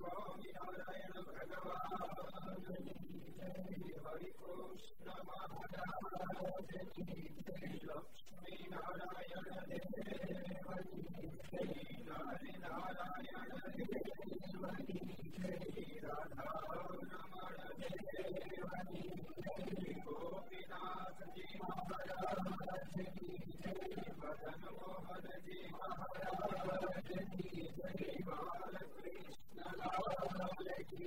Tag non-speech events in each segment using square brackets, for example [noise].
Swami Narayana Bhagavan Hari Krishna Lakshmi Narayana Hari Narayana Swami Radha Namara Gopinath Ji Maharaj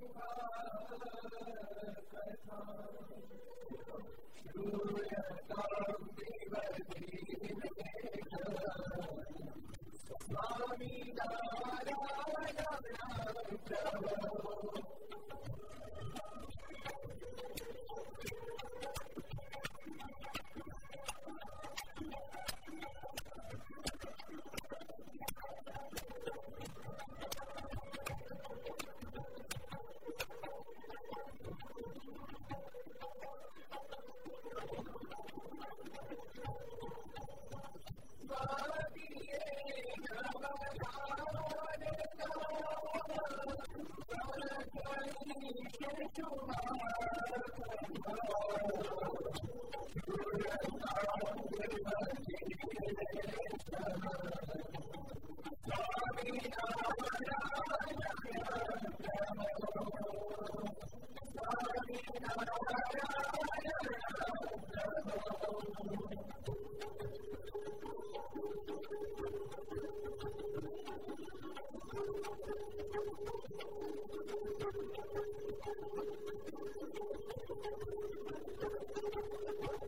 You are Thank you. Thank you.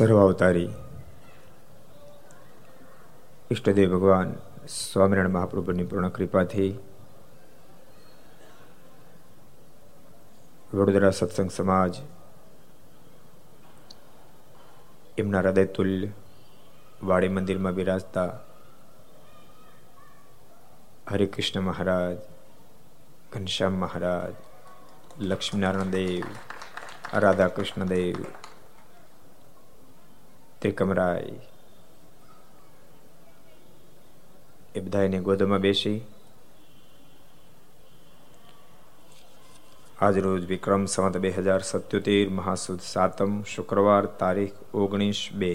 સર્વાવતારી. ઈષ્ટદેવ ભગવાન સ્વામિનારાયણ મહાપ્રભુની પૂર્ણ કૃપાથી વડોદરા સત્સંગ સમાજ, એમના હૃદય તુલ્ય વાડી મંદિરમાં બિરાજતા હરિકૃષ્ણ મહારાજ, ઘનશ્યામ મહારાજ, લક્ષ્મીનારાયણ દેવ રાધા કૃષ્ણ દેવ કમરાય એ બધા એની ગોદમાં બેસી આજરોજ વિક્રમ સંવત બે હજાર સત્યોતેર, મહાસુદ સાતમ, શુક્રવાર તારીખ ઓગણીસ બે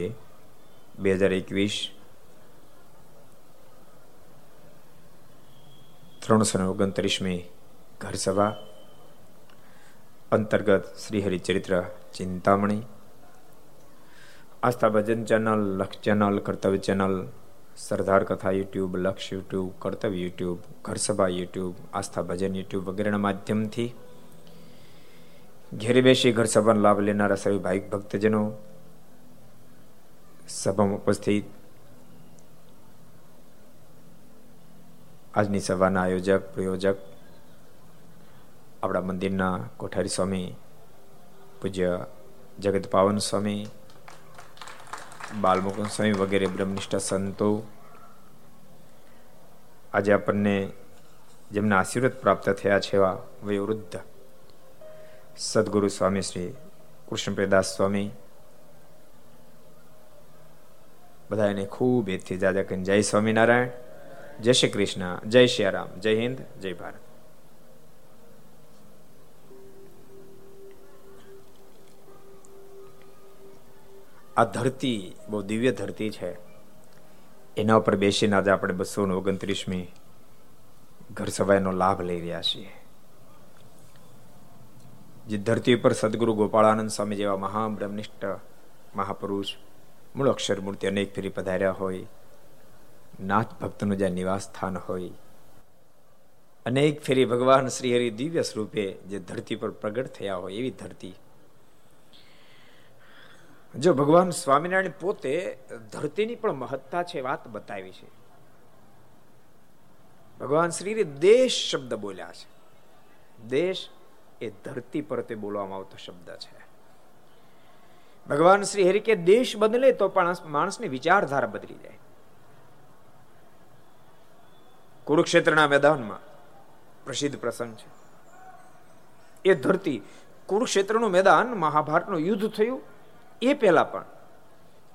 બે હજાર એકવીસ, ત્રણસો ને ઓગણત્રીસમી ઘર સભા અંતર્ગત Shriharicharitra Chintamani Aastha Bhajan channel Laksh channel, Kartavya channel, Sardar Katha YouTube, Laksh YouTube, Kartavya YouTube, Gharsabha YouTube, Aastha Bhajan YouTube વગેરેના માધ્યમથી ઘેરે બેસી ઘર સભાનો લાભ લેનારા સર્વે ભાઈક ભક્તજનો સભામાં ઉપસ્થિત. આજની સભાના આયોજક, પ્રયોજક આપણા મંદિરના કોઠારી સ્વામી, પૂજ્ય જગત પાવન સ્વામી બાલમુકુંદ સ્વામી વગેરે બ્રહ્મનિષ્ઠ સંતો આજે આપણને જેમના આશીર્વાદ પ્રાપ્ત થયા છે એવા વયોવૃદ્ધ સદગુરુ સ્વામી શ્રી કૃષ્ણપ્રદાસ સ્વામી, બધા એને ખૂબ એથી જાજા કરીને જય સ્વામિનારાયણ, જય શ્રી કૃષ્ણ, જય શ્રી રામ, જય હિન્દ, જય ભારત. આ ધરતી બહુ દિવ્ય ધરતી છે. એના ઉપર બેસીને આજે આપણે બસો ઓગણત્રીસમી ઘર સભાનો લાભ લઈ રહ્યા છીએ. જે ધરતી ઉપર સદગુરુ ગોપાળાનંદ સ્વામી જેવા મહાબ્રહ્મનિષ્ઠ મહાપુરુષ, મૂળ અક્ષર મૂર્તિ અનેક ફેરી પધાર્યા હોય, નાથ ભક્તનું જ્યાં નિવાસ સ્થાન હોય, અનેક ફેરી ભગવાન શ્રી હરિ દિવ્ય સ્વરૂપે જે ધરતી પર પ્રગટ થયા હોય એવી ધરતી જો ભગવાન સ્વામિનારાયણ પોતે ધરતીની પણ મહત્તા છે વાત બતાવી છે. ભગવાન શ્રી દેશ શબ્દ બોલ્યા છે. દેશ એ ધરતી પર તે બોલવામાં આવતો શબ્દ છે. ભગવાન શ્રી હરિ કે દેશ બદલે તો પણ માણસની વિચારધારા બદલી જાય. કુરુક્ષેત્રના મેદાનમાં પ્રસિદ્ધ પ્રસંગ છે. એ ધરતી કુરુક્ષેત્રનું મેદાન મહાભારતનું યુદ્ધ થયું. એ પહેલા પણ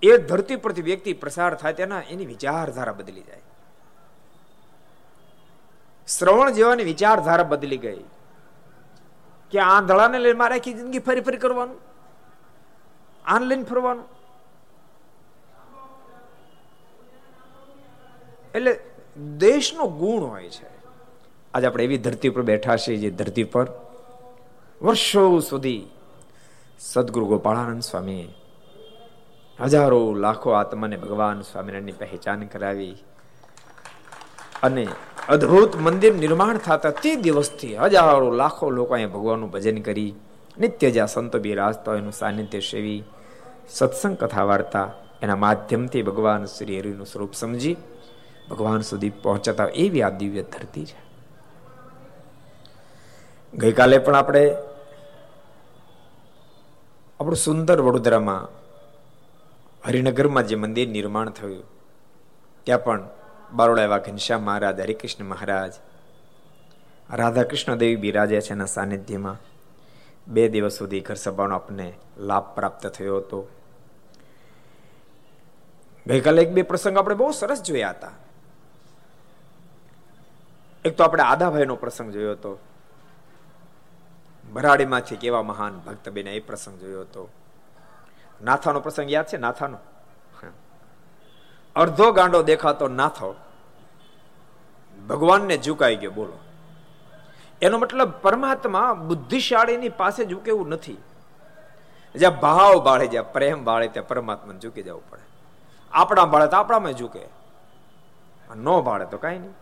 એ ધરતી પરથી વ્યક્તિ પ્રસાર થાય તેના એની વિચારધારા બદલી જાય. શ્રવણ જેવાની વિચારધારા બદલી ગઈ કે આંધળાને લઈને મારે આખી જિંદગી ફરી ફરી કરવાનું, આન લઈને ફરવાનું. એટલે દેશનો ગુણ હોય છે. આજે આપણે એવી ધરતી પર બેઠા છીએ જે ધરતી પર વર્ષો સુધી સદગુરુ ગોપાળાનંદ સ્વામી. હજારો લાખો આત્માને ભગવાન સ્વામિનારાયણની પહેચાન કરાવી અને અદ્ભુત મંદિર નિર્માણ થતા તે દિવસથી હજારો લાખો લોકો અહીંયા ભગવાનનું ભજન કરી, નિત્ય જ્યાં સંતો બિરાજતા એનું સાનિધ્ય સેવી, સત્સંગ કથા વાર્તા એના માધ્યમથી ભગવાન શ્રી હરિનું સ્વરૂપ સમજી, ભગવાન સુધી પહોંચતા એવી આ દિવ્ય ધરતી છે. ગઈકાલે પણ આપણે આપણું સુંદર વડોદરામાં હરિનગરમાં જે મંદિર નિર્માણ થયું, ત્યાં પણ બારોડા એવા ઘનશ્યામ મહારાજ, હરિકૃષ્ણ મહારાજ રાધાકૃષ્ણ દેવી બિરાજ્યા છે એના સાનિધ્યમાં. બે દિવસ સુધી ઘર સભાનો આપને લાભ પ્રાપ્ત થયો હતો. ગઈકાલે એક બે પ્રસંગ આપણે બહુ સરસ જોયા હતા. એક તો આપણે આદાભાઈનો પ્રસંગ જોયો હતો. ભરાડીમાંથી કેવા મહાન ભક્ત બેને એ પ્રસંગ જોયો હતો. નાથાનો પ્રસંગ યાદ છે? નાથાનો? અડધો ગાંડો દેખાતો નાથો ભગવાનને ઝુકાઈ ગયો, બોલો. એનો મતલબ પરમાત્મા બુદ્ધિશાળીની પાસે ઝૂકેવું નથી. જ્યાં ભાવ બાળે, જ્યાં પ્રેમ બાળે, ત્યાં પરમાત્માને ઝૂકી જવું પડે. આપણા બાળે તો આપણામાં ઝૂકે. ન બાળે તો કાંઈ નહીં.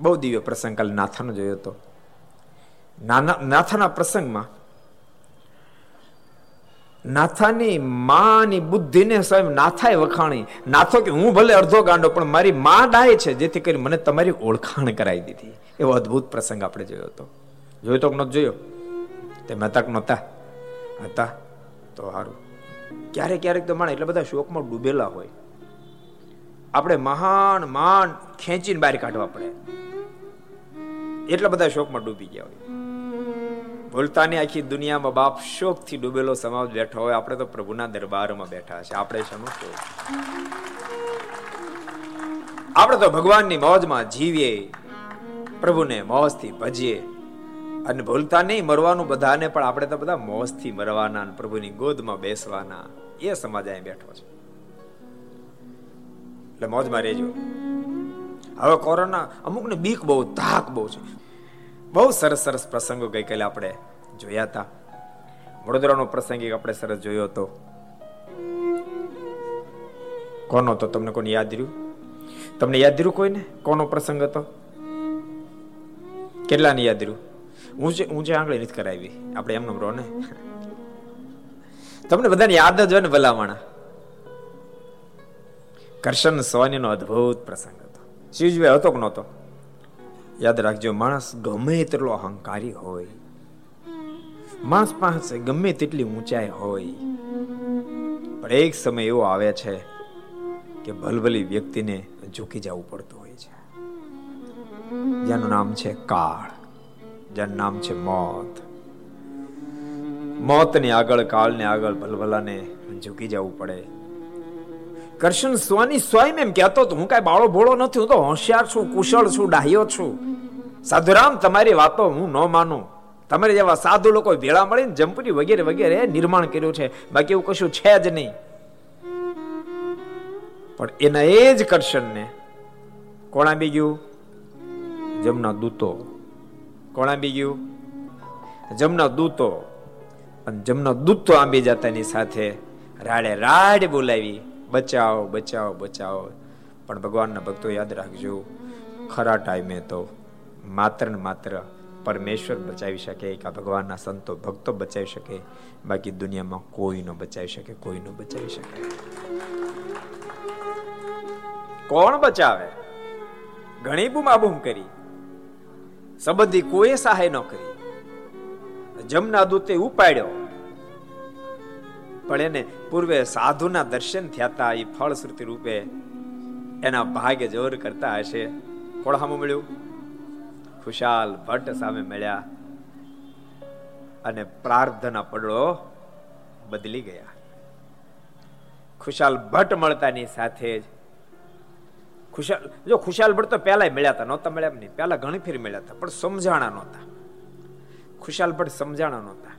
બહુ દિવ્ય પ્રસંગ કાલે નાથાનો જોયો હતો. નાના નાથાના પ્રસંગમાં. નાથાની માની બુદ્ધિને સ્વયં નાથાએ વખાણી. નાથો કે, હું ભલે અડધો ગાંડો, પણ મારી માં ડાય છે, જેથી કરી મને તમારી ઓળખાણ કરાવી દીધી. એવો અદ્ભુત પ્રસંગ આપણે જોયો હતો. જોયો તો નતો જોયો? તે મહેતા નહોતા? હતા તો સારું ક્યારેક ક્યારેક તો માણે એટલે બધા શોકમાં ડૂબેલા હોય. આપણે મહાન માન ખેંચીને બહાર કાઢવા પડે. એટલા બધા શોકમાં ડૂબી ગયા હોય. ભૂલતાની આખી દુનિયામાં બાપ શોકથી ડૂબેલો સમાજ બેઠો હોય. આપણે તો પ્રભુના દરબારમાં બેઠા છે. આપણે શેનું આપણે તો ભગવાનની મોજમાં જીવીએ. પ્રભુને મોજથી ભજીએ. અને ભૂલતા નહીં મરવાનું બધાને, પણ આપણે તો બધા મોજથી મરવાના પ્રભુની ગોદમાં બેસવાના. એ સમાજ અહીં બેઠો છે. એટલે મોજમાં રહેજો. હવે કોરોના, અમુકને બીક બહુ, ધાક બહુ છે. બહુ સરસ સરસ પ્રસંગો ગઈકાલે આપણે જોયા હતા વડોદરાનો પ્રસંગ એક આપણે સરસ જોયો હતો. કોનો હતો? તમને કોને યાદ રહ્યું? તમને યાદ રહ્યું કોઈને? કોનો પ્રસંગ હતો? કેટલાની યાદ રહ્યું? ઊંચે ઊંચે આંગળી નથી કરાવી. આપણે એમનો રહો ને? તમને બધાને યાદ જ હોય ને ભલામણા. કરશન સોની નો અદભુત પ્રસંગ હતો. શિવજી હતો કે નહોતો? યાદ રાખજો, માણસ ગમે તેટલો અહંકારી હોય, માણસ પાસે ગમે તેટલી ઊંચાઈ હોય, પણ એક સમય એવો આવે છે કે ભલભલી વ્યક્તિને ઝૂકી જવું પડતું હોય છે. જેનું નામ છે કાળ, જેનું નામ છે મોત. મોતની આગળ, કાળને આગળ ભલભલાને ઝૂકી જવું પડે. કરશન સ્વાની સ્વયં એમ કહેતો હું કાંઈ બાળો ભોળો નથી, હું તો હોશિયાર છું, કુશળ છું, ડાહ્યો છું. સાધુરામ, તમારી વાતો હું ન માનું. તમારે જેવા સાધુ લોકો ભેળા મળીને જંપરી વગેરે વગેરે નિર્માણ કર્યું છે. બાકી એવું કશું છે જ નહીં. પણ એના એ જ કરશનને કોણ આપી ગયું? જમના દૂતો. કોણ આપી ગયું? જમના દૂતો. અને જમના દૂતો આંબી જતાની સાથે રાડે રાડ બોલાવી. બચાવો બચાવો બચાવો. પણ ભગવાનના ભક્તો યાદ રાખજો, ખરા ટાઈમે તો માત્ર ને માત્ર પરમેશ્વર બચાવી શકે કે ભગવાનના સંતો ભક્તો બચાવી શકે, બાકી દુનિયામાં કોઈ ન બચાવી શકે, કોઈ ન બચાવી શકે. કોણ બચાવે? ઘણી બૂમાબૂમ કરી. સંબંધી કોઈ સહાય ન કરી. જમના દૂતે ઉપાડ્યો. પણ એને પૂર્વે સાધુના દર્શન થયા હતા એ ફળશ્રુતિ રૂપે એના ભાગે જોર કરતા હશે. કોણ મળ્યું. ખુશાલ ભટ્ટ સામે મળ્યા અને પ્રાર્થના પડળો બદલી ગયા. ખુશાલ ભટ્ટ મળતાની સાથે જ ખુશાલ, જો ખુશાલ ભટ્ટ તો પહેલા મળ્યા હતા, નહોતા મળ્યા નહીં. પહેલા ઘણી ફેર મળ્યા હતા, પણ સમજાણા નહોતા. ખુશાલ ભટ્ટ સમજાણા નહોતા.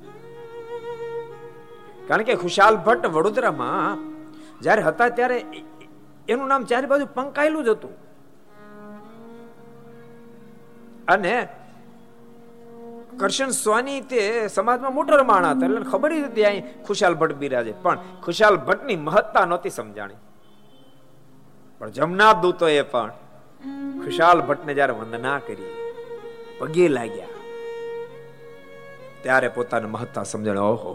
કારણ કે ખુશાલ ભટ્ટ વડોદરામાં જ્યારે હતા ત્યારે એનું નામ ચારે બાજુ પંકાયેલું જ હતું. અને કરશન સ્વાની તે સમાજમાં મોટર માણા હતા. એટલે ખબર હતી અહીં ખુશાલ ભટ્ટ બિરાજે. પણ ખુશાલ ભટ્ટની મહત્તા નહોતી સમજાણી. પણ જમના દૂતોએ પણ ખુશાલ ભટ્ટને જ્યારે વંદના કરી, પગે લાગ્યા, ત્યારે પોતાની મહત્તા સમજણ, ઓહો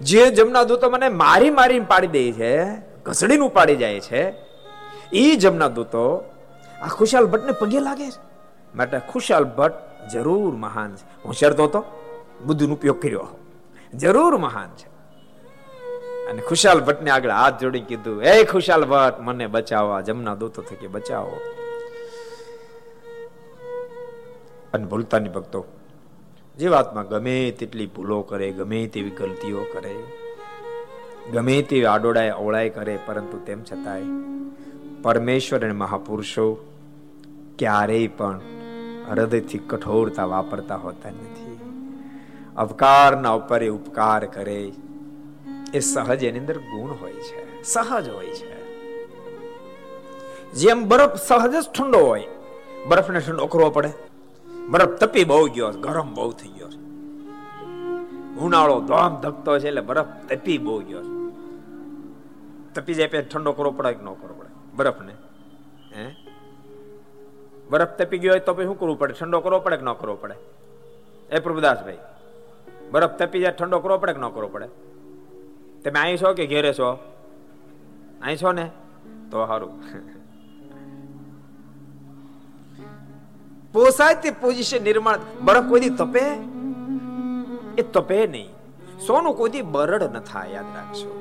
જે જમના દૂતો મને મારી મારી પાડી દે છે, ઘસડીને ઉપાડી જાય છે એ જમના દૂતો આ ખુશાલ ભટ્ટને પગે લાગે છે. માટે ખુશાલ ભટ્ટ જરૂર મહાન છે. હોશિયાર તો હતો, બુદ્ધિનો ઉપયોગ કર્યો જરૂર મહાન છે. અને ખુશાલ ભટ્ટને આગળ હાથ જોડી કીધું એ ખુશાલ ભટ્ટ, મને બચાવવા જમના દૂતો થકી બચાવો. અને ભૂલતાની ભક્તો જીવાત્મા ગમે તેટલી ભૂલો કરે, ગમે તેવી ગલતીઓ કરે, ગમે તેવી આડોડાય અવળાય કરે, પરંતુ તેમ છતાંય પરમેશ્વર અને મહાપુરુષો ક્યારેય પણ હૃદયથી કઠોરતા વાપરતા હોતા નથી. અવકારના ઉપર ઉપકાર કરે. એ સહજ એની અંદર ગુણ હોય છે, સહજ હોય છે. જેમ બરફ સહજ જ ઠંડો હોય, બરફને ઠંડો કરવો પડે. બરફ તપી બહુ ગયો ગરમ બહુ થઈ ગયો ઉનાળો દોમ ધકતો છે એટલે બરફ તપી બહુ ગયો તપી જાય પછી ઠંડો કરવો પડે કે ન કરવો પડે? બરફને? હે? બરફ તપી ગયો હોય તો પછી શું કરવું પડે? ઠંડો કરવો પડે કે ન કરવો પડે? એ પ્રભુદાસભાઈ, બરફ તપી જાય, ઠંડો કરવો પડે કે ન કરવો પડે? તમે અહીં છો કે ઘેરે છો? અહીં છો ને? તો સારું. [laughs] પોસાય તે પોઝિશન નિર્માણ બરફ કોઈ તપે? એ તપે નહીં. સોનું કોઈ બરડ ન થાય, યાદ રાખજો.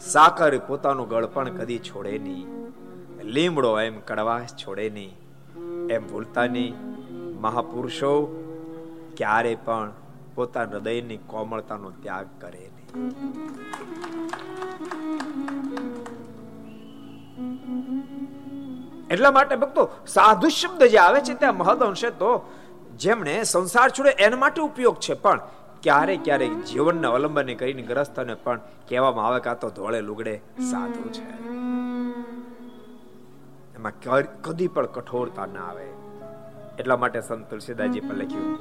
સાકર પોતાનું ગળપણ કદી છોડે નહીં. લીમડો એમ કડવાશ છોડે નહીં. એમ ભૂલતા નહીં. મહાપુરુષો ક્યારે પણ પોતાના હૃદયની કોમળતાનો ત્યાગ કરે નહીં. એટલા માટે ભક્તો, સાધુ શબ્દ જે આવે છે ત્યાં મહદ અંશે તો, જેમણે સંસાર છોડે એના માટે ઉપયોગ છે, પણ ક્યારેક ક્યારેક જીવનને અવલંબન કરીને ગ્રસ્તને પણ કહેવામાં આવે કે આ તો ધોળે લુગડે સાધુ છે. એમાં કદી પણ કઠોરતા ના આવે. એટલા માટે સંત તુલસીદાસજી પણ લખ્યું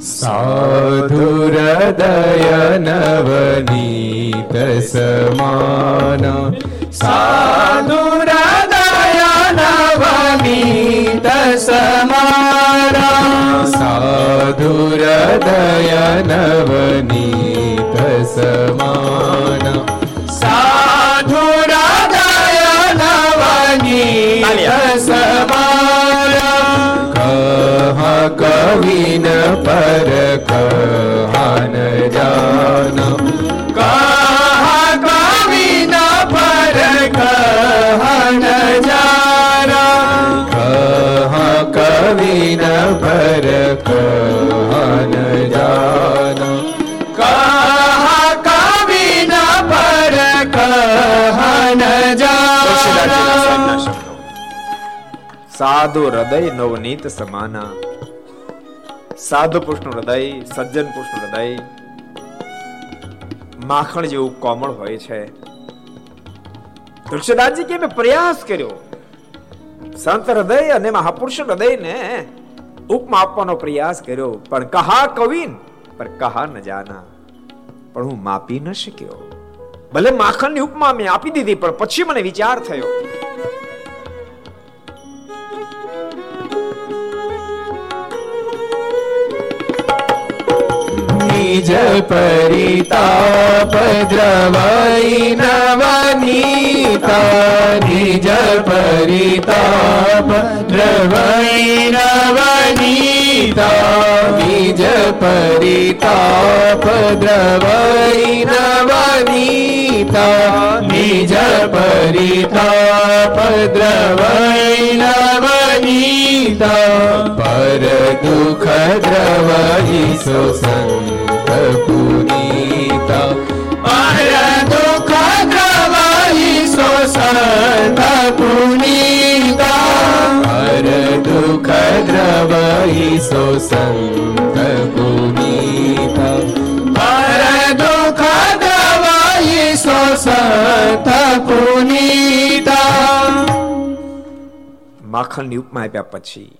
સાધુરદય નવનીત સમાન સાધુરદય નવનીત સમારા સાધુરદય નવનીત સમાન સાધુરદય પર કહાન જાન કહા કવિન પર કહાન જાન કહા કવિન પર કહાન જાન કહા કવિન પર કહાન જાન સાધુ હૃદય નવનીત સમાના સાધુ પુરુષનું હૃદય, સજ્જન પુરુષનું હૃદય, માખણ જેવું કોમળ હોય છે. તુલસીદાસજી કે મેં પ્રયાસ કર્યો. સંત હૃદય અને મહાપુરુષ હૃદયને ઉપમા આપવાનો પ્રયાસ કર્યો. પણ કહા કવિન પર કહા ન જાના. પણ હું માપી ન શક્યો. ભલે માખણની ઉપમા મેં આપી દીધી, પણ પછી મને વિચાર થયો. નિજ પરિતાપ દ્રવઈ નવનીતા નિજ પરિતાપ દ્રવઈ નવનીતા નિજ પરિતાપ દ્રવઈ નવનીતા નિજ પરિતાપ દ્રવઈ નવનીતા પર દુઃખ દ્રવઈ સુસંગ પુનીતા પર દુઃખ દ્રવઈ સો સંત પુનીતા પર દુઃખ દ્રવઈ સો સંત પુનીતા માખણની ઉપમા આપ્યા પછી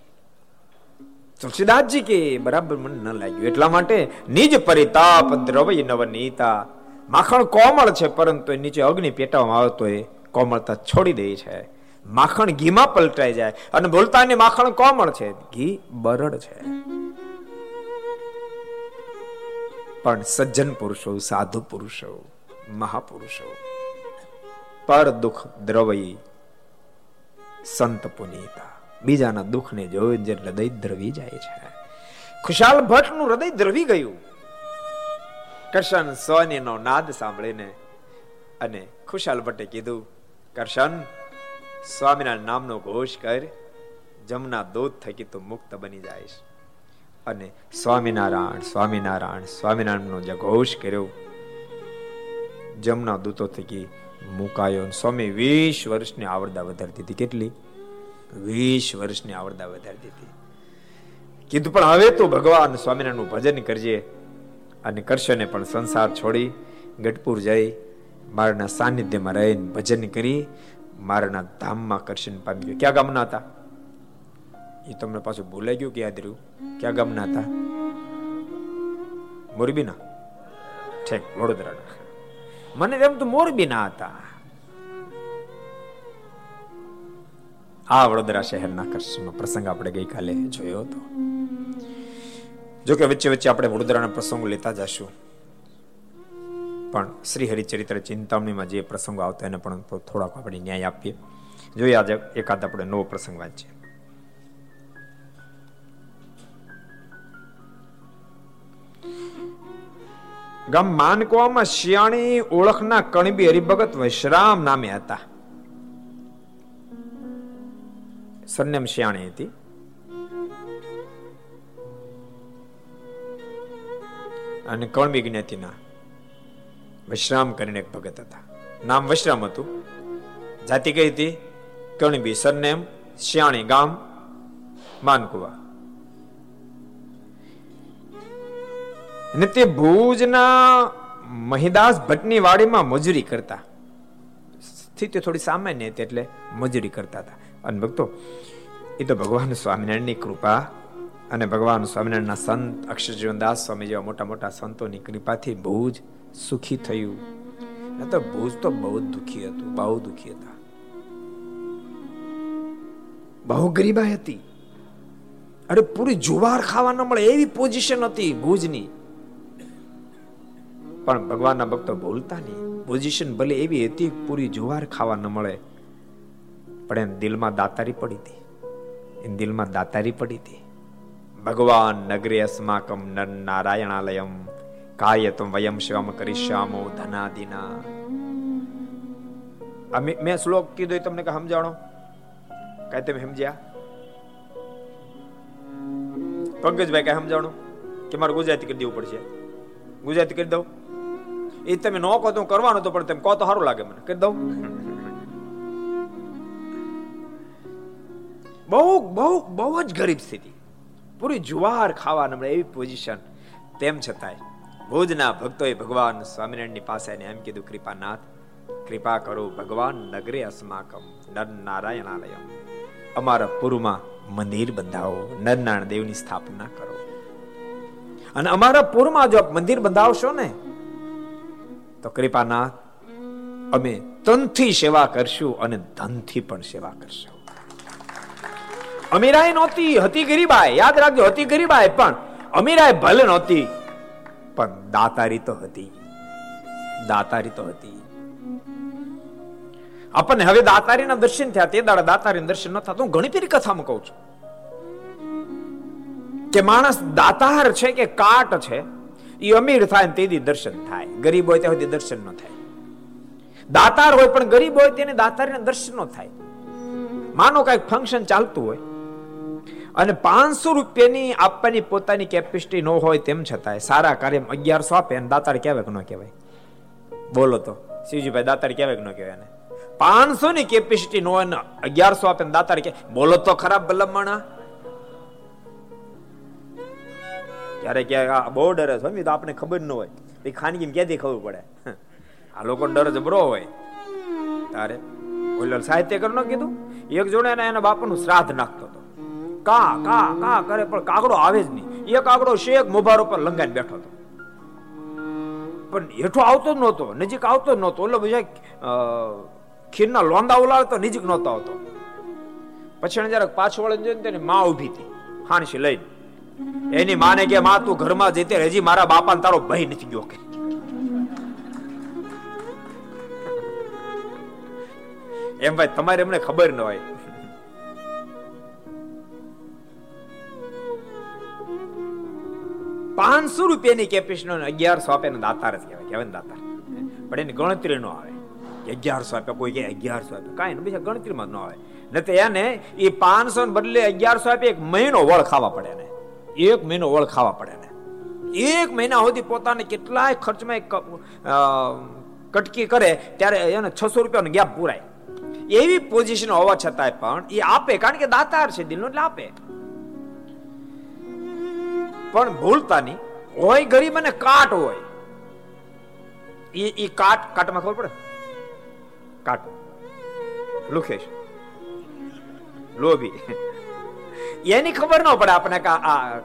તુલસીદાસજી કે, બરાબર, મને ન લાગ્યું. એટલા માટે નિજ પરિતાપ દ્રવય નવનીતા. માખણ કોમળ છે, પરંતુ નીચે અગ્નિ પેટાવામાં આવે તો એ કોમળતા છોડી દે છે. માખણ ઘીમાં પલટાઈ જાય અને બોલતાની માખણ કોમળ છે. ઘી બરડ છે. પણ સજ્જન પુરુષો, સાધુ પુરુષો, મહાપુરુષો, પર દુઃખ દ્રવયી સંત પુનીતા. બીજાના દુઃખને જોઈને જે હૃદય દ્રવી જાય છે. ખુશાલ ભટ્ટનું હૃદય દ્રવી ગયું. કરશન સોની નો નાદ સાંભળીને અને ખુશાલ ભટ્ટે કીધું, કરશન, સ્વામિનારાયણ નામનો ઘોષ કર, જમના દૂધ થકી તું મુક્ત બની જાયશ અને સ્વામિનારાયણ સ્વામિનારાયણ, સ્વામિનારાયણનો જે ઘોષ કર્યો, જમના દૂતો થકી મુકાયો. સ્વામી વીસ વર્ષની આવરદા વધારતી હતી. કેટલી? વીસ વર્ષની આવરદા વધારી દીધી કીધું, પણ હવે તો ભગવાન સ્વામિનારાયણનું ભજન કરજે. અને કરશને પણ સંસાર છોડી ગઢપુર જઈ મારના સાનિધ્યમાં રહીને ભજન કરી મારના ધામમાં કરશન પામી ગયો. ક્યાં ગામના હતા? એ તમને પાછું ભૂલાઈ ગયું કે યાદ રહ્યું? ક્યાં ગામના હતા? મોરબીના? ઠેક, વડોદરાના. મને એમ તો મોરબીના હતા. આ વડોદરા શહેરના કચ્છનો પ્રસંગ આપણે ગઈકાલે જોયો હતો. જો કે વચ્ચે વચ્ચે આપણે વડોદરાના પ્રસંગો લેતા જશું. પણ શ્રી હરિચરિત્ર ચિંતામણીમાં જે પ્રસંગો આવતા એને પણ થોડાક આપણે ન્યાય આપીએ. જોઈએ આજે એકાદ આપણે નવો પ્રસંગ વાંચીએ. ગામ માનકોમાં શિયાણી ઓળખના કણબી હરિભગત વૈશ્રામ નામે હતા. સરનેમ શિયાણી હતી અને કણબી જ્ઞાતિના વિશ્રામ કરીને એક ભગત હતા. નામ વિશ્રામ હતું. જાતિ કઈ હતી? કણબી સરનેમ, શિયાણી, ગામ, માનકુવા. અને તે ભુજના મહિદાસ ભટ્ટની વાડીમાં મજૂરી કરતા. સ્થિતિ થોડી સામાન્ય હતી એટલે મજૂરી કરતા હતા. અને ભક્તો એ તો ભગવાન સ્વામિનારાયણની કૃપા અને ભગવાન સ્વામિનારાયણના સંત અક્ષરજીવનદાસ સ્વામી જેવા મોટા મોટા સંતોની કૃપાથી ભુજ સુખી થયું. તો ભુજ તો બહુ દુઃખી હતું, બહુ દુઃખી હતા. બહુ ગરીબાઈ હતી. અરે પૂરી જુવાર ખાવા ન મળે એવી પોઝિશન હતી ભુજની. પણ ભગવાનના ભક્તો ભૂલતા નહીં. પોઝિશન ભલે એવી હતી, પૂરી જુવાર ખાવા ન મળે. પણ એમ દિલમાં દાતારી પડી હતી. એમ દિલમાં દાતારી પડી હતી. ભગવાન નગરે અસ્માકમ નર નારાયણાલયમ કાયતમ વયમ શિવમ કરીશ્યામો ધનાદિના. મેં શ્લોક કીધો એ તમને કે સમજાણો? કઈ તમે સમજ્યા? પંકજભાઈ કઈ સમજાણો? કે મારે ગુજરાતી કરી દેવું પડશે? ગુજરાતી કરી દઉં? એ તમે નો કહો તો કરવાનું તો પણ તેમ કહો તો સારું લાગે મને. કરી દઉં? બહુ બહુ બહુ જ ગરીબ સ્થિતિ. પૂરી જુવાર ખાવા નમળે એવી પોઝિશન તેમ છતાંય, ભુજના ભક્તોએ ભગવાન સ્વામિનારાયણની પાસે એમ કીધું, કૃપાનાથ, કૃપા કરો ભગવાન નગરે અસ્માકમ, નર નારાયણાલયમ. અમારા પૂર્વમાં મંદિર બંધાવો નરનારાયણ દેવની સ્થાપના કરો. અને અમારા પૂરમાં જો મંદિર બંધાવશો ને, તો કૃપાનાથ, અમે તનથી સેવા કરશું અને ધનથી પણ સેવા કરશું. અમીરાય નહોતી, હતી ગરીબાઈ યાદ રાખજો, હતી ગરીબાઈ પણ. અમીરાય ભલે નહોતી, પણ દાતારી તો હતી. દાતારી તો હતી. આપણને હવે દાતારીના દર્શન થયા, તે દાડા દાતારી દર્શન ન થતા. હું ઘણી ફેરી કથામાં કહું છું. કે માણસ દાતાર છે કે કાટ છે એ અમીર થાય તેથી દર્શન થાય. ગરીબ હોય ત્યાં સુધી દર્શન ન થાય. દાતાર હોય પણ ગરીબ હોય તેને દાતારીના દર્શન ન થાય. માનો કંઈક ફંક્શન ચાલતું હોય અને પાંચસો રૂપિયાની આપવાની પોતાની કેપેસિટી ન હોય તેમ છતાંય સારા કાર્ય અગિયારસો આપે અને દાતાર કહેવાય કે ન કહેવાય? બોલો તો, શિવજીભાઈ, દાતાર કહેવાય કે ન કહેવાય એને? પાંચસો ની કેપેસિટી નો અગિયારસો આપે દાતાર કે, બોલો તો ખરાબ ભલમણા. ક્યારે ક્યારે બહુ ડરે છે તો આપણે ખબર ન હોય. એ ખાનગી ક્યાંથી ખબર પડે? આ લોકો ડર જબરો હોય. તારે ઓલો સાહિત્ય કર કીધું? એક જોડે એના બાપાનું શ્રાદ્ધ નાખતો હતો. કા કા કા કરે પણ કાગડો આવે જ નહીં. એ કાગડો શેક મોભાર ઉપર લંગાઈને બેઠો હતો. પણ હેઠો આવતો જ નહોતો, નજીક આવતો જ નહોતો. ઓલો બીજા ખીરના લોંદા ઉલાડતો નજીક નહોતો આવતો. પછી જયારે પાછો વળે જોઈને તેની માં ઊભી હતી હાણસી લઈને. એની માને કે, માં, તું ઘરમાં જતી હજી મારા બાપા તારો ભય નથી ગયો કે. એમ ભાઈ, તમારે એમને ખબર ન હોય. પાંચસો રૂપિયાની કેપેસિટી અગિયારસો આપે ને દાતાર જ કહેવાય કહેવાય દાતાર. પણ એની ગણતરી નો આવે. અગિયારસો આપે કોઈ કે અગિયારસો આપે કાંઈ બીજા ગણતરીમાં ન આવે. નથી એને એ પાંચસો ને બદલે અગિયારસો આપે, એક મહિનો વળ ખાવા પડે ને એક મહિનો વળ ખાવા પડે ને એક મહિના સુધી પોતાને કેટલાય ખર્ચમાં કટકી કરે, ત્યારે એને છસો રૂપિયાનો ગેપ પૂરાય. એવી પોઝિશન હોવા છતાંય પણ એ આપે, કારણ કે દાતાર છે દિલનો, એટલે આપે. પણ ભૂલતા નહીં. હોય ગરીબ અને કાટ હોય. એ એ કાટ, કાટમાં ખબર પડે? કાટ. લુખેશ. લોભી. એની ખબર ન પડે આપણે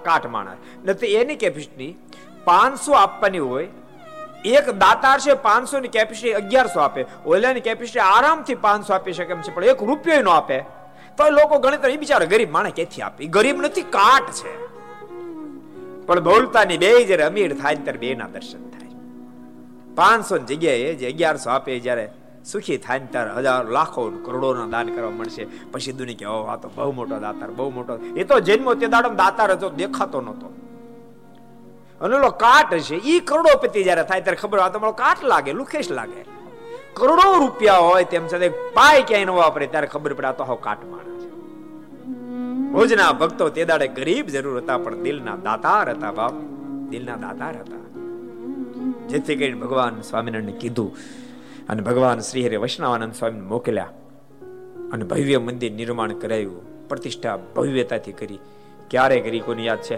કાટ માણસ. નથી એની કેપેસિટી પાંચસો આપવાની હોય. એક દાતાર છે પાંચસો ની કેપેસિટી અગિયારસો આપે. ઓલાની કેપેસિટી આરામથી પાંચસો આપી શકે એમ છે, પણ એક રૂપિયો નો આપે. તો લોકો ગણિત એ બિચારા ગરીબ માણસ ક્યાંથી આપે? ગરીબ નથી, કાટ છે. પણ બોલતાની બે જયારે અમીર થાય ત્યારે બે ના દર્શન થાય. પાંચસો ની જગ્યાએ જે અગિયારસો આપે જયારે સુખી થાય ત્યારે હજાર લાખો કરોડોના દાન કરવા મળશે. પછી દુની કે આ તો બહુ મોટો દાતાર, બહુ મોટો. એ તો જન્મો તે દાડો દાતાર હતો દેખાતો નતો અને ઓલો કાટ છે એ કરોડોપતિ જયારે થાય ત્યારે ખબર આ તમારો કાટ લાગે, લુખેશ લાગે. કરોડો રૂપિયા હોય તેમ છતાં પાય ક્યાંય ન વાપરે ત્યારે ખબર પડે, આ તો હાવ કાટ માણસ ભુજના ભક્તો તે દાડે ગરીબ જરૂર હતા, પણ દિલના દાતાર હતા બાપ. દિલના દાતાર હતા. જેથી કરીને ભગવાન સ્વામિનારાયણ કીધું અને ભગવાન શ્રી હરે વૈષ્ણવાનંદ સ્વામી મોકલ્યા અને ભવ્ય મંદિર નિર્માણ કરાયું, પ્રતિષ્ઠા ભવ્યતાથી કરી. ક્યારે કરી કોની યાદ છે?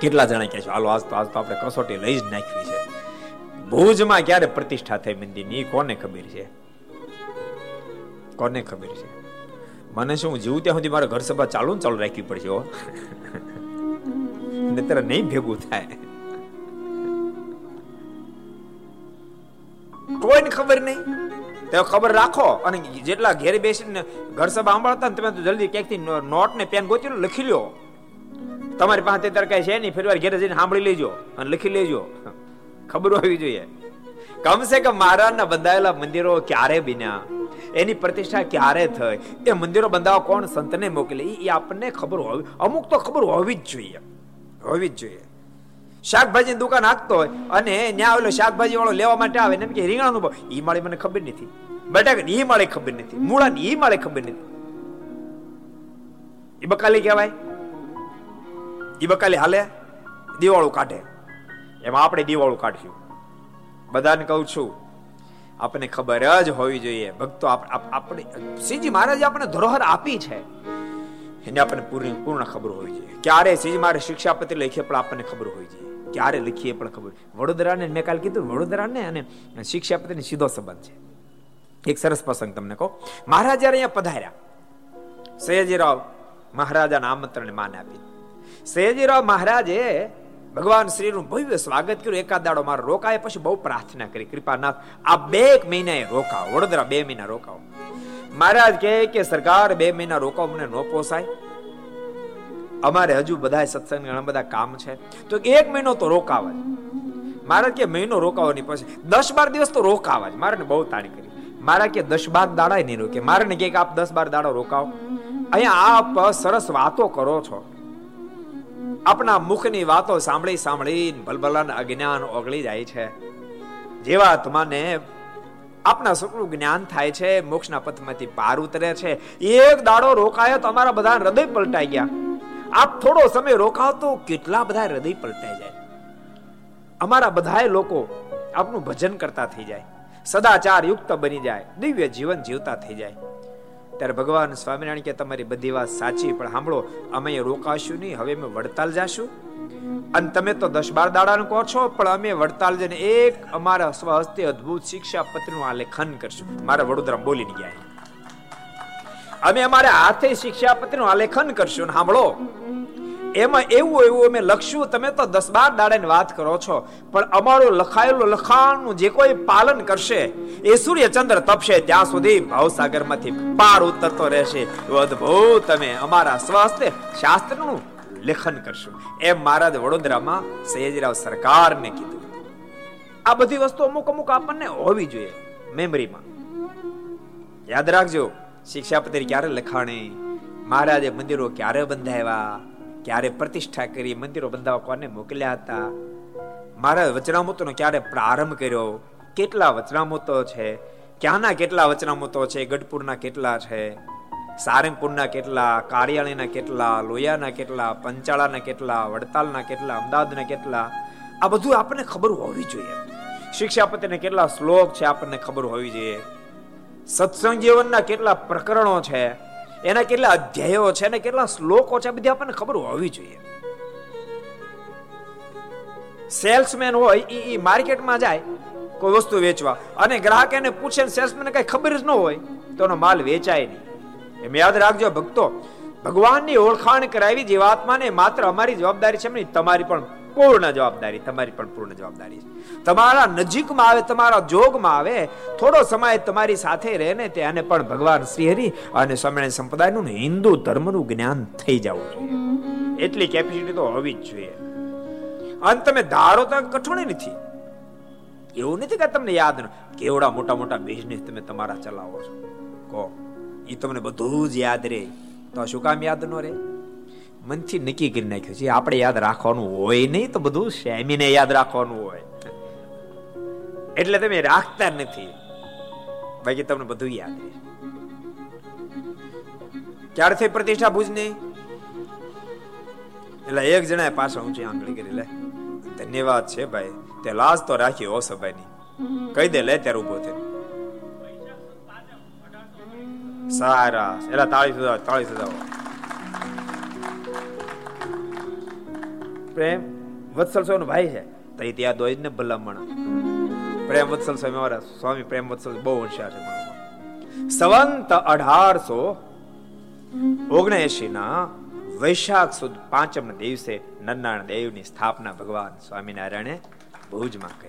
કેટલા જણા કહે છે, હાલો, આજ તો આજ તો આપણે કસોટી લઈ જ નાખવી છે. ભુજમાં ક્યારે પ્રતિષ્ઠા થઈ મંદિરની, કોને ખબર છે? કોને ખબર છે? મને શું, જીવું ત્યાં સુધી મારે ઘર સભા ચાલુ ને ચાલુ રાખવી પડશે, હો? નહીતર નહીં ભેગું થાય. કોઈને ખબર નહીં? તો ખબર રાખો અને જેટલા ઘેર બેસીને ઘર સભા સાંભળતા ને તમે તો જલ્દી ક્યાંકથી નોટ ને પેન ગોતી લખી લ્યો. તમારી પાસે અત્યારે કઈ છે નહીં, ફેરવાર ઘેરે જઈને સાંભળી લેજો અને લખી લેજો. ખબર હોવી જોઈએ. કમસે કમ મહારાજના બંધાયેલા મંદિરો ક્યારે બન્યા? એની પ્રતિષ્ઠા ક્યારે થઈ? એ મંદિરો બંધાવવા કોણ સંતને મોકલી? એ આપણને ખબર હોવી અમુક તો ખબર હોવી જ જોઈએ. હોવી જ જોઈએ. શાકભાજી દુકાન હાંકતો હોય અને ત્યાં ઓલો શાકભાજી વાળો લેવા માટે આવે ને કે રીંગણાનું ભાવ એ માળી મને ખબર નથી. બટાકા એ માળે ખબર નથી. મૂળા એ માળે ખબર નથી. એ બકાલી કહેવાય? ઈ બકાલી હાલે? દિવાળું કાઢે. એમાં આપણે દિવાળું કાઢશું. બધાને કહું છું, આપણને ખબર જ હોવી જોઈએ. ભક્તો આપણે, શ્રીજી મહારાજે આપણે ધરોહર આપી છે. એને આપણને પૂર્ણ પૂર્ણ ખબર હોવી જોઈએ. ક્યારે શ્રીજી મારે શિક્ષાપતિ લખીએ પણ આપણને ખબર હોવી જોઈએ. ક્યારે લખીએ પણ ખબર. વડોદરાને, મેં કાલ કીધું, વડોદરાને અને શિક્ષાપતિને સીધો સંબંધ છે. એક સરસ પ્રસંગ તમને કહો. મહારાજ જયારે અહીંયા પધાર્યા, સયાજીરાવ મહારાજાના આમંત્રણને માન આપી સયાજીરાવ મહારાજે ભગવાન શ્રીનું ભવ્ય સ્વાગત કર્યું. એકાદ દાડો મારો રોકાય, પછી બહુ પ્રાર્થના કરી. કૃપાનાથ, આ બે એક મહિના રોકાવો વડોદરા બે મહિના રોકાવો મહારાજ કહે કે, સરકાર, બે મહિના રોકાવો મને ન પોસાય. અમારે હજુ બધા સત્સંગ ઘણા બધા કામ છે. તો એક મહિનો તો રોકાવા જ મારે કે મહિનો રોકાવાની પછી. દસ બાર દિવસ તો રોકાવા જ મારે બહુ તાણી કરી. મારા કે દસ બાર દાડા નહીં રોકે. મારે કે, આપ દસ બાર દાડા રોકાવ અહીંયા આપ સરસ વાતો કરો છો. આપણા મુખની વાતો સાંભળી સાંભળીને ભલભલાન અજ્ઞાન ઓગળી જાય છે. જેવા તમને આપના સુખનું જ્ઞાન થાય છે, મોક્ષના પથમાંથી પાર ઉતરે છે. એક દાડો રોકાયો તો અમારા બધા હૃદય પલટાઈ ગયા. આપ થોડો સમય રોકાવ તો કેટલા બધા હૃદય પલટાઈ જાય. અમારા બધાય લોકો આપનું ભજન કરતા થઈ જાય. સદાચાર યુક્ત બની જાય. દિવ્ય જીવન જીવતા થઈ જાય. ત્યારે ભગવાન સ્વામિનારાયણ કે તમારી બધી વાત સાચી, પણ સાંભળો, અમે રોકાશું નહીં, હવે અમે વડતાલ જાશું. અને તમે તો દસ બાર દાડાનું કહો છો, પણ અમે વડતાલ જઈને એક અમારા સ્વહસ્તે અદ્ભુત શિક્ષા પત્રનું આલેખન કરશું. મારા વડોદરા બોલીને ગયા અમે અમારા હાથે શિક્ષા પત્રનું આલેખન કરશું. સાંભળો એમાં એવું એવું અમે લખશું તમે તો દસ બાર દાડાની વાત કરો છો. પણ અમારું લખાયેલું લખાણનું જે કોઈ પાલન કરશે, એ સૂર્ય ચંદ્ર તપશે ત્યાં સુધી ભાવસાગરમાંથી પાર ઉતરતો રહેશે. અદભુત તમે અમારા સ્વાસ્થ્ય શાસ્ત્રનું લેખન કરશું. એમ મહારાજ વડોદરામાં સયાજીરાવ સરકારને કીધું. આ બધી વસ્તુ અમુક અમુક આપણને હોવી જોઈએ મેમરીમાં. યાદ રાખજો, શિક્ષાપતિ ક્યારે લખાણી, મહારાજે મંદિરો ક્યારે બંધાવ્યા? ક્યારે પ્રતિષ્ઠા કરી, મંદિરો બંધાવવા કોને મોકલ્યા હતા? મારા વચનામૃતોનો ક્યારે પ્રારંભ કર્યો? કેટલા વચનામૃતો છે? ક્યાંના કેટલા વચનામૃતો છે? ગઢપુરના કેટલા છે? સારંગપુરના કેટલા? કાર્યાલયના કેટલા? લોયાના કેટલા? પંચાળાના કેટલા? વડતાલના કેટલા? અમદાવાદના કેટલા? આ બધું આપણને ખબર હોવી જોઈએ. શિક્ષાપતિને કેટલા શ્લોક છે આપણને ખબર હોવી જોઈએ. સત્સંગ જીવનના કેટલા પ્રકરણો છે? એના કેટલા અધ્યાયો છે અને કેટલા શ્લોકો છે, બધી આપણને ખબર હોવી જોઈએ. સેલ્સમેન હોય એ માર્કેટમાં જાય, કોઈ વસ્તુ વેચવા, અને ગ્રાહક એને પૂછે સેલ્સમેન કઈ ખબર જ ન હોય, તો એનો માલ વેચાય નહીં. એમ યાદ રાખજો ભક્તો, ભગવાનની ઓળખાણ કરાવી જીવાત્માને માત્ર અમારી જવાબદારી છે નહીં, તમારી પણ પૂર્ણ જવાબદારી, તમારી પણ પૂર્ણ જવાબદારી છે. તમારા નજીકમાં આવે, તમારા જોગમાં આવે, થોડો સમય તમારી સાથે રહે ને તેને પણ ભગવાન શ્રીહરિ અને સ્વામિનારાયણ સંપ્રદાયનું હિન્દુ ધર્મનું જ્ઞાન થઈ જવું જોઈએ. એટલી કેપેસિટી તો હોવી જ જોઈએ. અને તમે ધારો તો કઠોળી નથી. એવું નથી કે તમને યાદ ન કેવડા મોટા મોટા બિઝનેસ તમે તમારા ચલાવો છો. કહો એ તમને બધું જ યાદ રહે. તો શું કામ યાદ ન રહે? મનથી નક્કી કરી નાખ્યું છે આપણે યાદ રાખવાનું હોય નહીં તો બધું શેમીને યાદ રાખવાનું હોય. એટલે તમે રાખતા નથી. બાકી તમને બધું યાદ રહે. ક્યારથી પ્રતિષ્ઠા ભુજની? એટલે એક જણાએ પાછળ ઊંચી આંગળી કરી, લે, ધન્યવાદ છે ભાઈ. તે લાજ તો રાખી હો સભાની. કહી દે, લે, ત્યારે ઊભો થયો સારા એલા તાળી સુધાવો તાળી સુધા પ્રેમ, વત્સલ સ્વામી ભાઈ છે. તઈ ત્યાં દોઈ ને ભલામણ. પ્રેમ વત્સલ સ્વામી મારા સ્વામી પ્રેમ વત્સલ બહુ હોશિયાર છે સંવંત અઢારસો ઓગણએસી ના વૈશાખ સુદ પાંચમ દિવસે નન્નાણ દેવની સ્થાપના ભગવાન સ્વામિનારાયણે ભુજમાં કરી.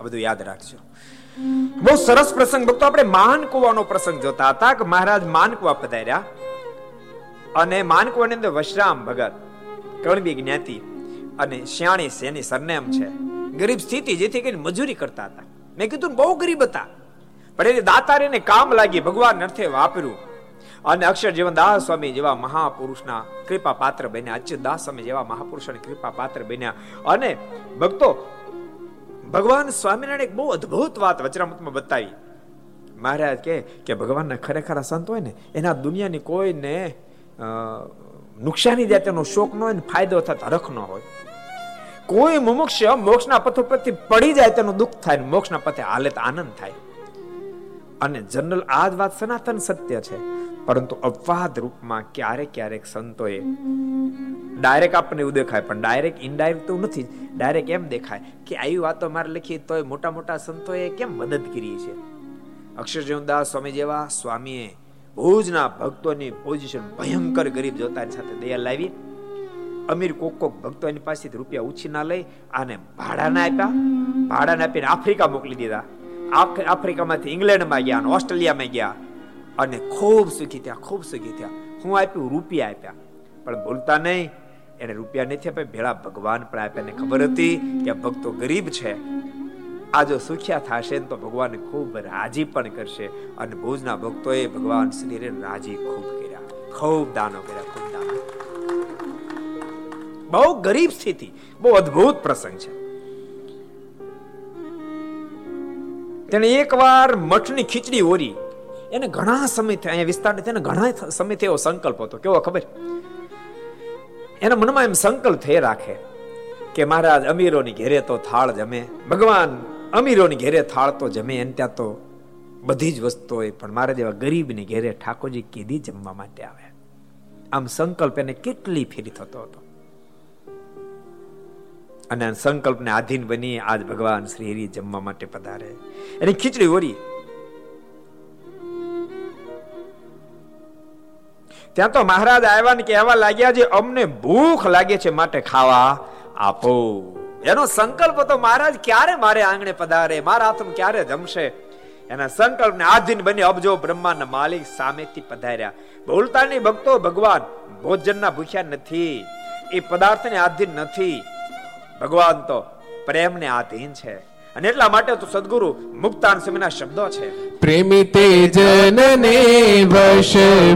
આ બધું યાદ રાખજો. બહુ સરસ પ્રસંગ. ભક્તો, આપણે માનકુવાનો પ્રસંગ જોતા હતા કે મહારાજ માનકુવા પધાર્યા અને માનકુવાની અંદર વશરામ ભગત કણબી જ્ઞાતિ અને શ્યાણી સેની સરનેમ છે? ગરીબ સ્થિતિ જેથી કરીને મજૂરી કરતા હતા. મેં કીધું બહુ ગરીબ હતા. પણ એની દાતારીને કામ લાગી ભગવાન અર્થે વાપર્યું. અને અક્ષર જીવન દાસ સ્વામી જેવા મહાપુરુષના કૃપા પાત્ર બન્યા, અચ્યુત દાસ સ્વામી જેવા મહાપુરુષોની કૃપા પાત્ર બન્યા. અને ભક્તો, ભગવાન સ્વામિનારાયણ એક બહુ અદ્ભુત વાત વચરામતમાં બતાવી. મહારાજ કે કે ભગવાનના ખરેખર સંત હોય ને, એના દુનિયાની કોઈને નુકસાની જાય તેનો શોક ન હોય ને ફાયદો થતા હરખ ન હોય. કોઈ મુમુક્ષ મોક્ષના પથ ઉપરથી પડી જાય તેનું દુઃખ થાય મોક્ષના પથે હાલે તો આનંદ થાય. અને જનરલ આ જ વાત સનાતન સત્ય છે. પરંતુ અપવાદ રૂપમાં ક્યારેક ક્યારેક સંતોએ ડાયરેક્ટ આપણને એવું દેખાય, પણ ડાયરેક્ટ ઇનડાયરેક્ટ તો નથી ડાયરેક્ટ એમ દેખાય કે આવી વાતો મારે લખી તોય મોટા મોટા સંતોએ કેમ મદદ કરી છે? અક્ષરજીવનદાસ સ્વામી જેવા સ્વામીએ ભુજના ભક્તોની પોઝિશન ભયંકર ગરીબ જોતા સાથે દયા લાવી. અમીર કોક કોક ભક્તો એની પાસેથી રૂપિયા ઉછી ના લઈ આને ભાડાના આપ્યા. ભાડાને આપીને આફ્રિકા મોકલી દીધા. આફ્રિકામાંથી ઇંગ્લેન્ડમાં ગયા અને ઓસ્ટ્રેલિયામાં ગયા. અને ખૂબ સુખી થયા, ખૂબ સુખી થયા. હું આપ્યું, રૂપિયા આપ્યા. પણ બોલતા નહીં. એને રૂપિયા નથી આપ્યા, ભેળા ભગવાન પણ આપ્યા. ને ખબર હતી કે ભક્તો ગરીબ છે. આ જો સુખ્યા થશે તો ભગવાન ખૂબ રાજી પણ કરશે. અને ભુજના ભક્તોએ ભગવાન શ્રીને રાજી ખૂબ કર્યા. ખૂબ દાનો કર્યા, ખૂબ દાનો. બહુ ગરીબ સ્થિતિ, બહુ અદ્ભુત પ્રસંગ છે. તેને એકવાર મઠની ખીચડી ઓરી. એને ઘણા સમયથી અહીંયા વિસ્તારને તેને ઘણા સમય એવો સંકલ્પ હતો. કેવો ખબર? એના મનમાં એમ સંકલ્પ થઈ રાખે કે મહારાજ, અમીરોની ઘેરે તો થાળ જમે. ભગવાન, અમીરોની ઘેરે થાળ તો જમે, એને ત્યાં તો બધી જ વસ્તુ હોય, પણ મારા જેવા ગરીબની ઘેરે ઠાકોરજી કીધી જમવા માટે આવે. આમ સંકલ્પ એને કેટલી ફેરી થતો હતો. અને સંકલ્પને આધીન બની આજ ભગવાન શ્રી હરિ જમવા માટે પધારે. એની ખીચડી ઓરી ત્યાં તો મહારાજ આવ્યા ને કહેવા લાગ્યા છે, અમને ભૂખ લાગે છે માટે ખાવા આપો. એનો સંકલ્પ તો મહારાજ ક્યારે મારે આંગણે પધારે, મારા હાથમાં ક્યારે જમશે? એના સંકલ્પને આધીન બની અબજો બ્રહ્માના માલિક સામેથી પધાર્યા. બોલતા ભક્તો, ભગવાન ભોજનના ભૂખ્યા નથી. એ પદાર્થને આધીન નથી. ભગવાન તો પ્રેમને આધીન છે. અને એટલા માટે તો સદગુરુ મુક્તાન સ્વામીના શબ્દો છે. પ્રેમી તે જનને વશ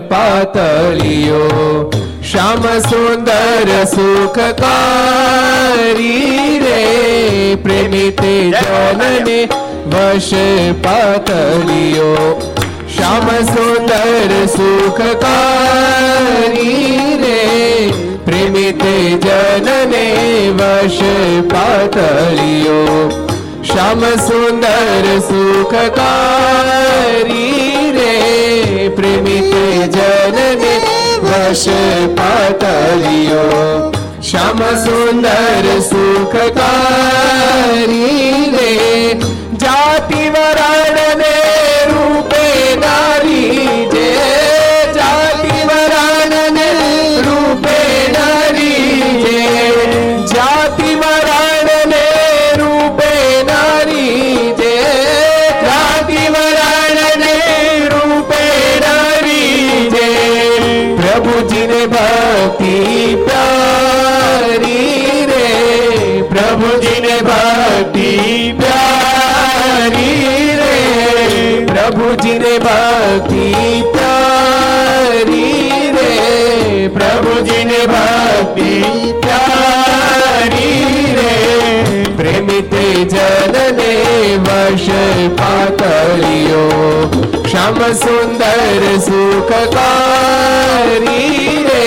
પાતળિયો શ્યામ સુંદર સુખકારી રે. પ્રેમી તે જનને વશ પાતળિયો શ્યામ સુંદર સુખકારી રે. પ્રેમી તે જનને વશ પાતળિયો શ્યામ સુંદર સુખકારી રે પ્રેમી તે જનને વશ પાતળિયો શ્યામ સુંદર સુખકારી રે વશ પાતળીઓ શ્યામ સુંદર સુખકારી રે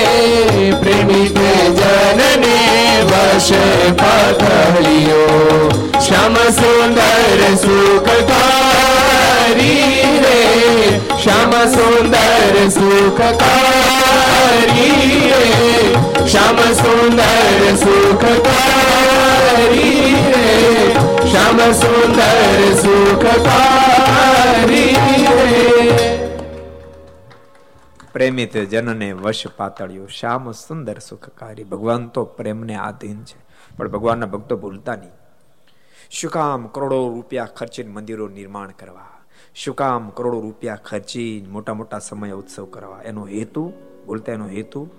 પ્રેમિત જનને વશે પાતળીઓ શ્યામ સુંદર સુખકારી રે શ્યામ સુંદર સુખકારી શ્યામ સુંદર સુખકારી રે શ્યામ સુંદર સુખકારી રે પ્રેમિત જનને વશ પાતળ્યું શ્યામ સુંદર સુખકારી ભગવાન તો પ્રેમને આધીન છે પણ ભગવાનના ભક્તો ભૂલતા નહીં। શું કામ કરોડો રૂપિયા ખર્ચીને મંદિરો નિર્માણ કરવા શું કામ કરોડો રૂપિયા ખર્ચીને મોટા મોટા સમય ઉત્સવ કરવા એનો હેતુ બોલતા એનો હેતુ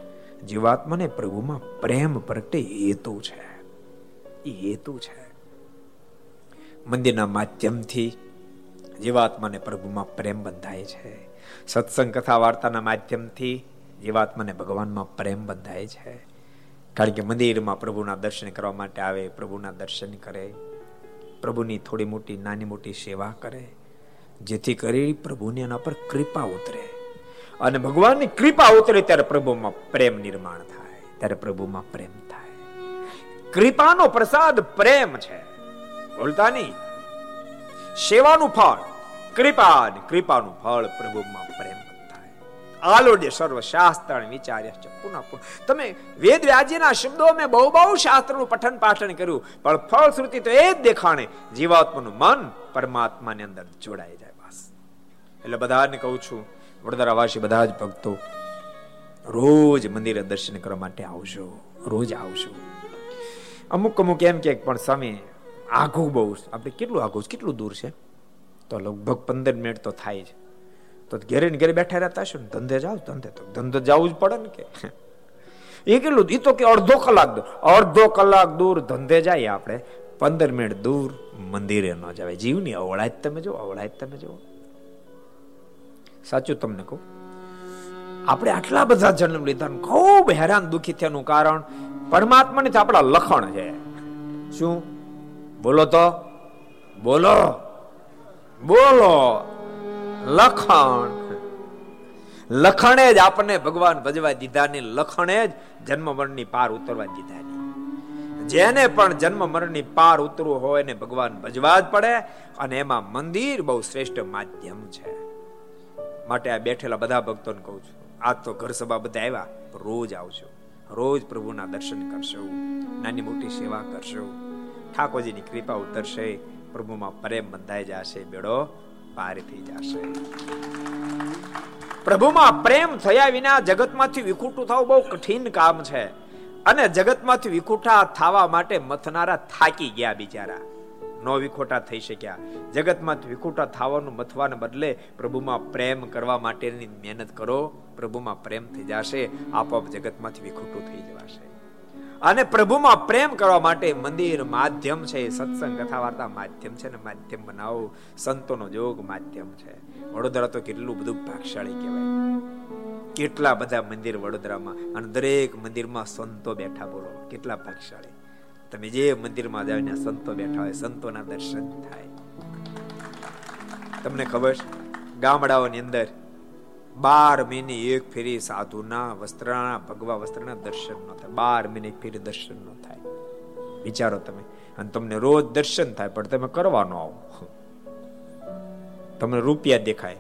જીવાત્માને પ્રભુમાં પ્રેમ પ્રગટે હેતુ છે. એ હેતુ છે. મંદિરના માધ્યમથી જીવાત્માને પ્રભુમાં પ્રેમ બંધાય છે. સત્સંગ કથા વાર્તાના માધ્યમથી જીવાત્માને ભગવાનમાં પ્રેમ બંધાય છે. કારણ કે મંદિરમાં પ્રભુના દર્શન કરવા માટે આવે, પ્રભુના દર્શન કરે, પ્રભુની થોડી મોટી, નાની મોટી સેવા કરે, જેથી કરી પ્રભુની એના પર કૃપા ઉતરે. અને ભગવાનની કૃપા ઉતરે ત્યારે પ્રભુમાં પ્રેમ નિર્માણ થાય, ત્યારે પ્રભુમાં પ્રેમ થાય. કૃપાનો પ્રસાદ પ્રેમ છે. બોલતા નહીં સેવાનું ફળ, કૃપા કૃપાનું ફળ પ્રભુમાં પ્રેમ થાય. આલોડ્ય સર્વ શાસ્ત્ર વિચાર્યા છે, પુનઃ પુનઃ. તમે વેદ વ્યાજીના શબ્દો મેં બહુ બહુ શાસ્ત્રનું પઠન પાઠન કર્યું, પણ ફળશ્રુતિ તો એ જ દેખાણે જીવાત્માનું મન પરમાત્માની અંદર જોડાઈ જાય બસ. એટલે બધાને કહું છું વડોદરાવાસી બધા જ ભક્તો રોજ મંદિરે દર્શન કરવા માટે આવજો, રોજ આવજો. અમુક અમુક એમ કે પણ સામે આઘું બહુ આપણે કેટલું આઘું કેટલું દૂર છે? તો લગભગ પંદર મિનિટ તો થાય છે તો ઘેરે ને ઘેરે બેઠા રહેતા હશો ને, ધંધે જાવ ધંધે તો ધંધે જવું જ પડે ને કે. [laughs] એ કેટલું એ તો કે અડધો કલાક દૂર. અડધો કલાક દૂર ધંધે જાય આપણે. પંદર મિનિટ દૂર મંદિરે ન જવાય. જીવની અવળાય તમે જો અવળાય તમે જો સાચું તમને કહું? આપણે આટલા બધા જન્મ લીધા ખૂબ હેરાન દુઃખી થયાનું કારણ પરમાત્માને આપણા લખણ છે. શું? બોલો તો. બોલો. બોલો. લખણ. લખણે જ આપણને ભગવાન ભજવા દીધા ને લખણે જ જન્મ મરણની પાર ઉતરવા દીધા જેને પણ જન્મ મરણની પાર ઉતરવું હોય ને ભગવાન ભજવા જ પડે અને એમાં મંદિર બહુ શ્રેષ્ઠ માધ્યમ છે. માટે આ બેઠેલા બધા ભક્તોને કહું છું, આજ તો ઘર સભા બધા આવ્યા રોજ આવજો. રોજ પ્રભુના દર્શન કરશો નાની મોટી સેવા કરશો ઠાકોરજીની કૃપા ઉતરશે, પ્રભુમાં પ્રેમ બંધાઈ જશે, બેડો પાર થઈ જશે. પ્રભુમાં પ્રેમ થયા વિના જગતમાંથી વિખૂટું થવું બહુ કઠિન કામ છે. અને જગતમાંથી વિખૂટા થવા માટે મથનારા થાકી ગયા બિચારા. નો વિખોટા થઈ શક્યા. જગતમાંથી વિખોટા થવાનું મથવાને બદલે પ્રભુમાં પ્રેમ કરવા માટેની મહેનત કરો, પ્રભુમાં પ્રેમ થઈ જશે, આપોઆપ જગતમાંથી વિખોટું થઈ જવાશે. અને પ્રભુમાં પ્રેમ કરવા માટે મંદિર માધ્યમ છે, સત્સંગ કથા વાર્તા માધ્યમ છે ને માધ્યમ બનાવો, સંતોનો જોગ માધ્યમ છે. વડોદરા તો કેટલું બધું ભાગશાળી કહેવાય. કેટલા બધા મંદિર વડોદરામાં અને દરેક મંદિરમાં સંતો બેઠા બોલો, કેટલા ભાગશાળી. તમે જે મંદિરમાં જાવ ત્યાં સંતો બેઠા હોય, સંતોના દર્શન થાય. તમને ખબર છે? ગામડાઓની અંદર બાર મહિને એક ફેરી સાધુના વસ્ત્રના, ભગવા વસ્ત્રના દર્શન ન થાય. બાર મહિને એક ફેરી દર્શન ન થાય. વિચારો તમે. અને તમને રોજ દર્શન થાય, પણ તમે કરવાનો આવો. તમને રૂપિયા દેખાય.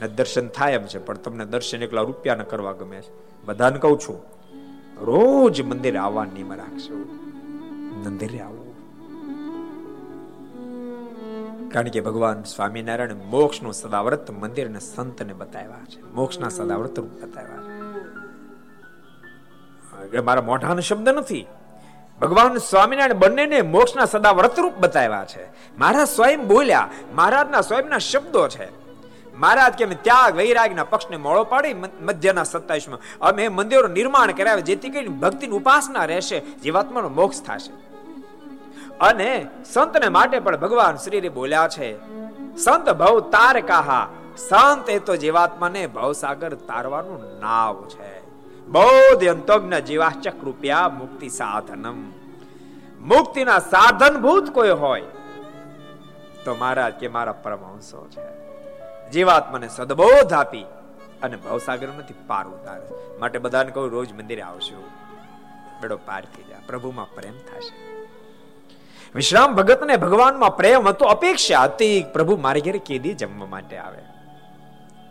ને દર્શન થાય એમ છે, પણ તમને દર્શન એકલા રૂપિયા ન કરવા ગમે છે. બધાને કહું છું, રોજ મંદિર આવવા નિયમ રાખશો. મંદિરે આવો. કારણ કે ભગવાન સ્વામિનારાયણ મોક્ષનું સદાવ્રત મંદિર અને સંતને બતાવ્યા છે. મોક્ષના સદાવ્રત રૂપ બતાવ્યા છે. મારા મોઢાનો શબ્દ નથી. ભગવાન સ્વામિનારાયણ બંનેને મોક્ષના સદાવ્રત રૂપ બતાવ્યા છે. મારા સ્વયં બોલ્યા, મહારાજના સ્વયંના શબ્દો છે. મહારાજ કે ત્યાગ, વૈરાગના પક્ષને મોળો પાડી મધ્યના સત્તાવીસમાં અમે મંદિરો નિર્માણ કરાવે જેથી કરીને ભક્તિની ઉપાસના રહેશે, જીવાત્માનો મોક્ષ થશે. અને સંતને માટે પણ ભગવાન શ્રી બોલ્યા છે, સંત ભવ તાર કાહા સંત એ તો જીવાત્માને ભવસાગર તારવાનું નાવ છે. બૌદ્ધ અંતોજ્ઞ જીવાચક રૂપિયા મુક્તિ સાધનમ. મુક્તિના સાધન ભૂત કોઈ હોય તો મહારાજ કે મારા પરમહંસો છે. જીવાત્માને સદબોધ આપી અને ભવસાગર નથી પાર ઉતારે માટે બધાને કહું, રોજ મંદિરે આવશો બેડો પાર થઈ જાય પ્રભુમાં પ્રેમ થશે. વિશ્રામ ભગતને ભગવાનમાં પ્રેમ હતો, અપેક્ષા હતી પ્રભુ મારી ઘરે કેદી જમવા માટે આવે.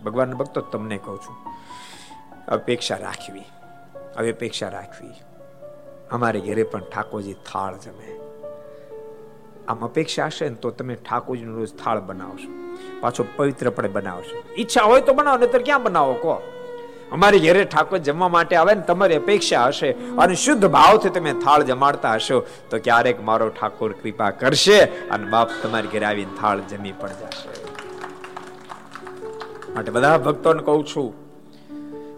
ભગવાન ભક્તો તમને કહું છું, અપેક્ષા રાખવી હવે અપેક્ષા રાખવી. અમારે ઘરે પણ ઠાકોરજી થાળ જમે. આમ અપેક્ષા હશે ને તો તમે ઠાકોરજીનું રોજ થાળ બનાવશો, પાછો પવિત્ર પણ બનાવશો. ઈચ્છા હોય તો બનાવો, નહીતર ક્યાં બનાવો, કહો? અમારી ઘરે ઠાકોર જમવા માટે આવે ને તમારી અપેક્ષા હશે અને શુદ્ધ ભાવથી તમે થાળ જમાડતા હશો, તો ક્યારેક મારો ઠાકોર કૃપા કરશે અને બાપ તમારી ઘરે આવીને થાળ જમી પણ જશે. માટે બધા ભક્તોને કહું છું,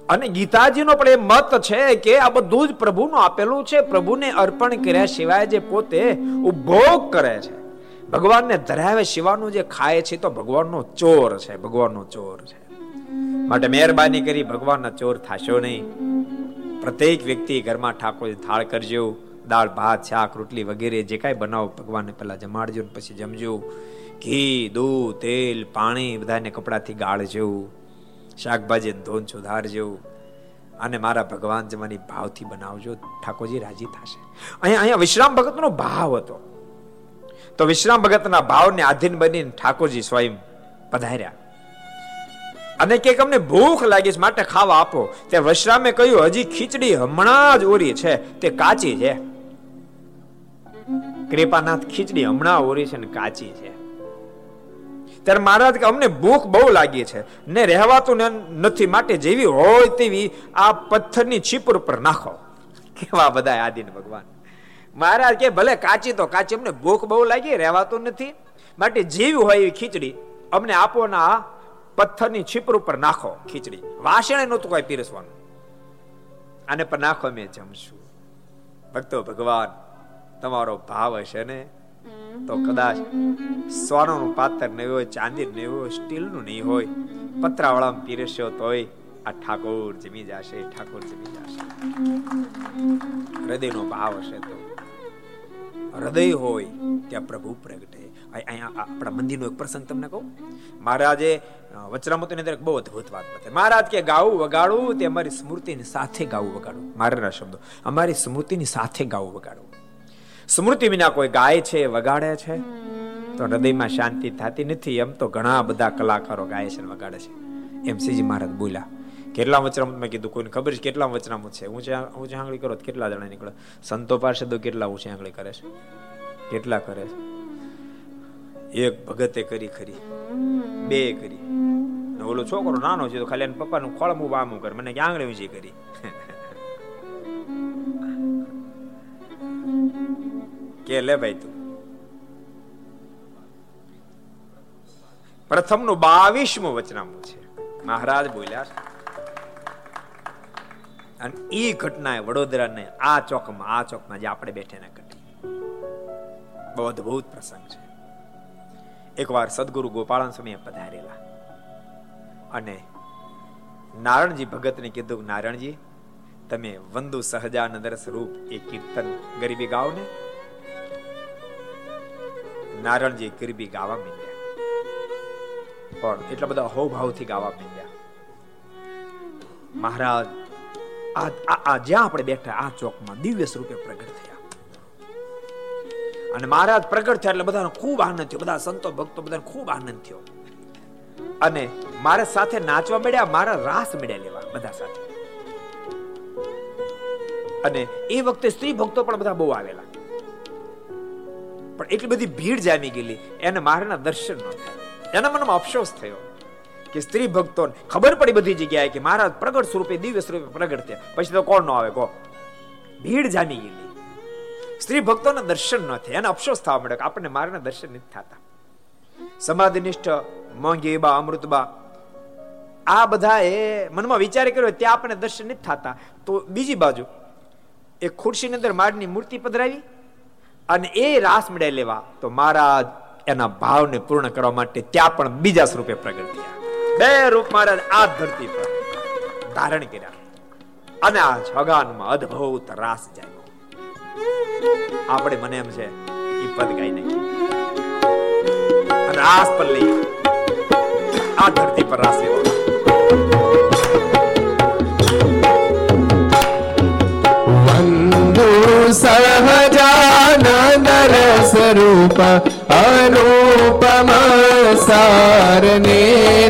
અને ગીતાજીનો પણ એ મત છે કે આ બધું જ પ્રભુનું આપેલું છે, પ્રભુને અર્પણ કર્યા સિવાય જે પોતે ઉપભોગ કરે છે. ભગવાનને ધરાવે સિવાનું જે ખાય છે, તો ભગવાનનો ચોર છે, ભગવાનનો ચોર છે. માટે મહેરબાની કરી ભગવાનના ચોર થાશો નહીં. પ્રત્યેક વ્યક્તિ ઘરમાં ઠાકોરજી થાળ કરજો, દાળ, ભાત, શાક, રોટલી વગેરે જે કાંઈ બનાવો, ભગવાનને પહેલાં જમાડજો ને પછી જમજો. ઘી, દૂધ, તેલ, પાણી બધાને કપડાથી ગાળજો. શાકભાજી ધોન સુધારજો અને મારા ભગવાન જમાની ભાવથી બનાવજો. ઠાકોરજી રાજી થશે. અહીંયા અહીંયા વિશ્રામ ભગતનો ભાવ હતો. તો વિશ્રામ ભગતના ભાવને આધીન બનીને ઠાકોરજી સ્વયં પધાર્યા. અને કે અમને ભૂખ લાગી છે, માટે ખાવા આપો. તે વશરામે કહ્યું, હજી ખીચડી હમણાં જ ઓરી છે, તે કાચી છે. કૃપાનાથ, ખીચડી હમણાં ઓરી છે ને કાચી છે. ત્યારે મહારાજ કે, અમને ભૂખ બહુ લાગી છે. ને રહેવાતું નથી, માટે જેવી હોય તેવી આ પથ્થરની છીપર ઉપર નાખો. કેવા બધા આદિન ભગવાન. મહારાજ કે, ભલે કાચી તો કાચી, અમને ભૂખ બહુ લાગી, રહેવાતું નથી. માટે જેવી હોય એવી ખીચડી અમને આપો ના પથ્થરની છીપર ઉપર નાખો ખીચડી. વાસણે નહોતું કઈ પીરસવાનું. આને પર નાખો મેં જમશું. ભક્તો, ભગવાન, તમારો ભાવ હશે ને? તો કદાચ સોનાનું પાત્ર નહીં હોય ચાંદી નહીં હોય, સ્ટીલનું નહીં હોય, પતરાવાળામાં પીરસ્યો તોય આ ઠાકોર જમી જશે, ઠાકોર જમી જશે. હૃદયનો ભાવ હશે તો. હૃદય હોય ત્યાં પ્રભુ પ્રગટે. અહીંયા આપણા મંદિરનો એક પ્રસંગ તમને કહું. મહારાજે વચરામતની અંદર બહુ અદભુત વાત બતાવી. મહારાજ કે, ગાવું વગાડવું તે અમારી સ્મૃતિની સાથે ગાવું વગાડવું મારાના શબ્દો. અમારી સ્મૃતિની સાથે ગાવું વગાડવું સ્મૃતિ વિના કોઈ ગાય છે, વગાડે છે? તો હૃદયમાં શાંતિ થતી નથી. એમ તો ઘણા બધા કલાકારો ગાય છે વગાડે છે. એમ સીજી મહારાજ બોલ્યા. કેટલા વચનામત મેં કીધું? કોઈને ખબર છે કેટલા વચનામત છે? ઊંચા ઊંચા આંગળી કરો કેટલા જણા નીકળે? સંતો પાસે તો કેટલા ઊંચી આંગળી કરે છે? કેટલા કરે છે? એક ભગતે કરી ખરી. બે કરી. ઓલો છોકરો નાનો છે તો ખાલી એને પપ્પાનું ખોળમું આમ કરે. મને આંગળી ઊંચી કરી? કે લે ભાઈ તું. પ્રથમનું બાવીસમું વચનામું છે. મહારાજ બોલ્યા અને એ ઘટના વડોદરાને આ ચોકમાં આ ચોકમાં જે આપણે બેઠે ને ઘટી. બહુ અદભુત પ્રસંગ છે. એકવાર સદગુરુ ગોપાળન સ્વામી પધારેલા. અને નારણજી ભગતને કીધું નારાયણજી તમે વંદુ સહજાનંદ સ્વરૂપ એ કીર્તન ગરીબી ગાવ ને નારણજી ગરીબી ગાવા માંડ્યા. પણ એટલા બધા હોભાવથી ગાવા માંડ્યા. મહારાજ આ જ્યાં આપણે બેઠા, આ ચોકમાં દિવ્ય સ્વરૂપે પ્રગટ થયા. અને મહારાજ પ્રગટ થયા એટલે બધાને ખૂબ આનંદ થયો. બધા સંતો, ભક્તો બધાને ખૂબ આનંદ થયો. અને મારા સાથે નાચવા મળ્યા, મારા રાસ મળ્યા લેવા બધા સાથે. અને એ વખતે સ્ત્રી ભક્તો પણ બધા બહુ આવેલા. પણ એટલી બધી ભીડ જામી ગયેલી, એને મારાના દર્શન ન થયા. એના મનમાં અફસોસ થયો કે સ્ત્રી ભક્તો ખબર પડી બધી જગ્યાએ કે મહારાજ પ્રગટ સ્વરૂપે, દિવ્ય સ્વરૂપે પ્રગટ થયા. પછી તો કોણ ન આવે કો ભીડ જામી ગયેલી. સ્ત્રી ભક્તોના દર્શન ન થયા. એને અફસોસ થવા મળ્યો કે આપણને મારાના દર્શન નથી થતા. સમાધિનિષ્ઠ મોંઘીબા અમૃતબા આ બધા એ મનમાં વિચાર કર્યો ત્યાં આપણને દર્શન નથી થતા. તો બીજી બાજુ, એ ખુરશીની અંદર મારની મૂર્તિ પધરાવી અને એ રાસ મળે લેવા. તો મહારાજ એના ભાવને પૂર્ણ કરવા માટે ત્યાં પણ બીજા સ્વરૂપે પ્રગટ થયા. બે રૂપ મહારાજ આ ધરતી પર ધારણ કર્યા. અને આ જગાનમાં અદ્ભુત રાસ જાય આપણે મને એમ છે એ પદ ગાઈ નાખી રાસ પર લઈ આ ધરતી પર રાસ લેવો. સહજાનંદ સ્વરૂપ અનુપમ સાર ને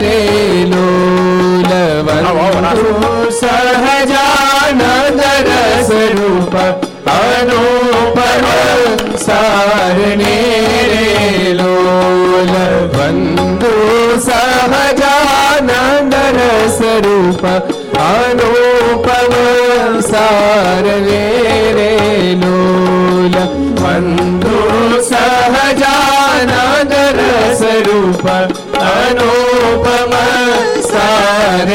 રે લોલ સહજાનંદ સ્વરૂપ અનુપમ સાર ને રે લોલ વંદુ સહજાનંદ સ્વરૂપ અનુપમ સાર રે લોલ વંદુ સહજાનંદ સ્વરૂપ અનુપમ સાર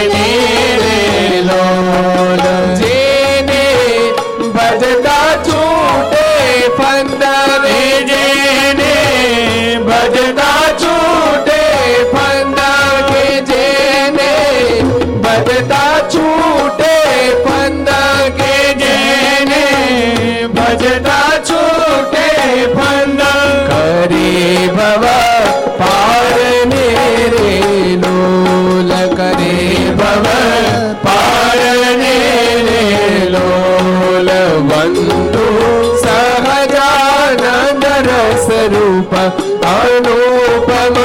રૂપ અનુપમ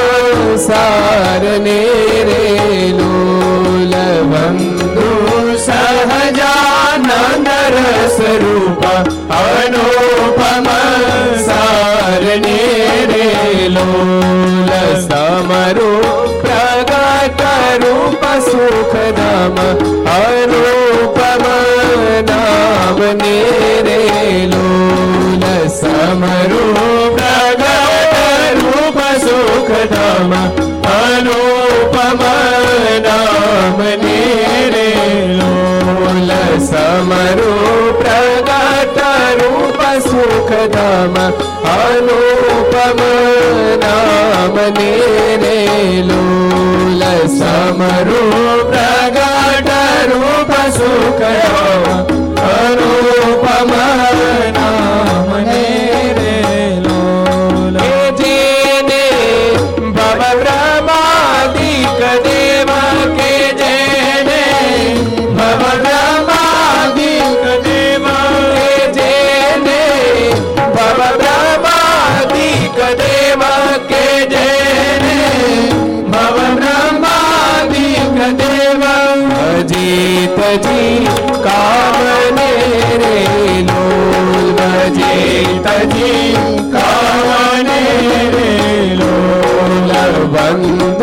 સારને રે લોલબંધુ સહજાનંદ સ્વરૂપ રૂપ અનુપમ સારને રે લોલ સમરો પ્રગટ રૂપ સુખદમ અનુપમ નામ ને રે લોલ સમરો પ્રગટ રૂપ સુખધામ અનુપમ નામ રે લોલ સમરો પ્રગટ રૂપ સુખધામ અનુપમ નામ રે લોલ સમરો પ્રગટ રૂપ સુખધામ અનુપમ અજીત જી કામને રે લોલ. અજીત જી કામને રે લોલ. વંદુ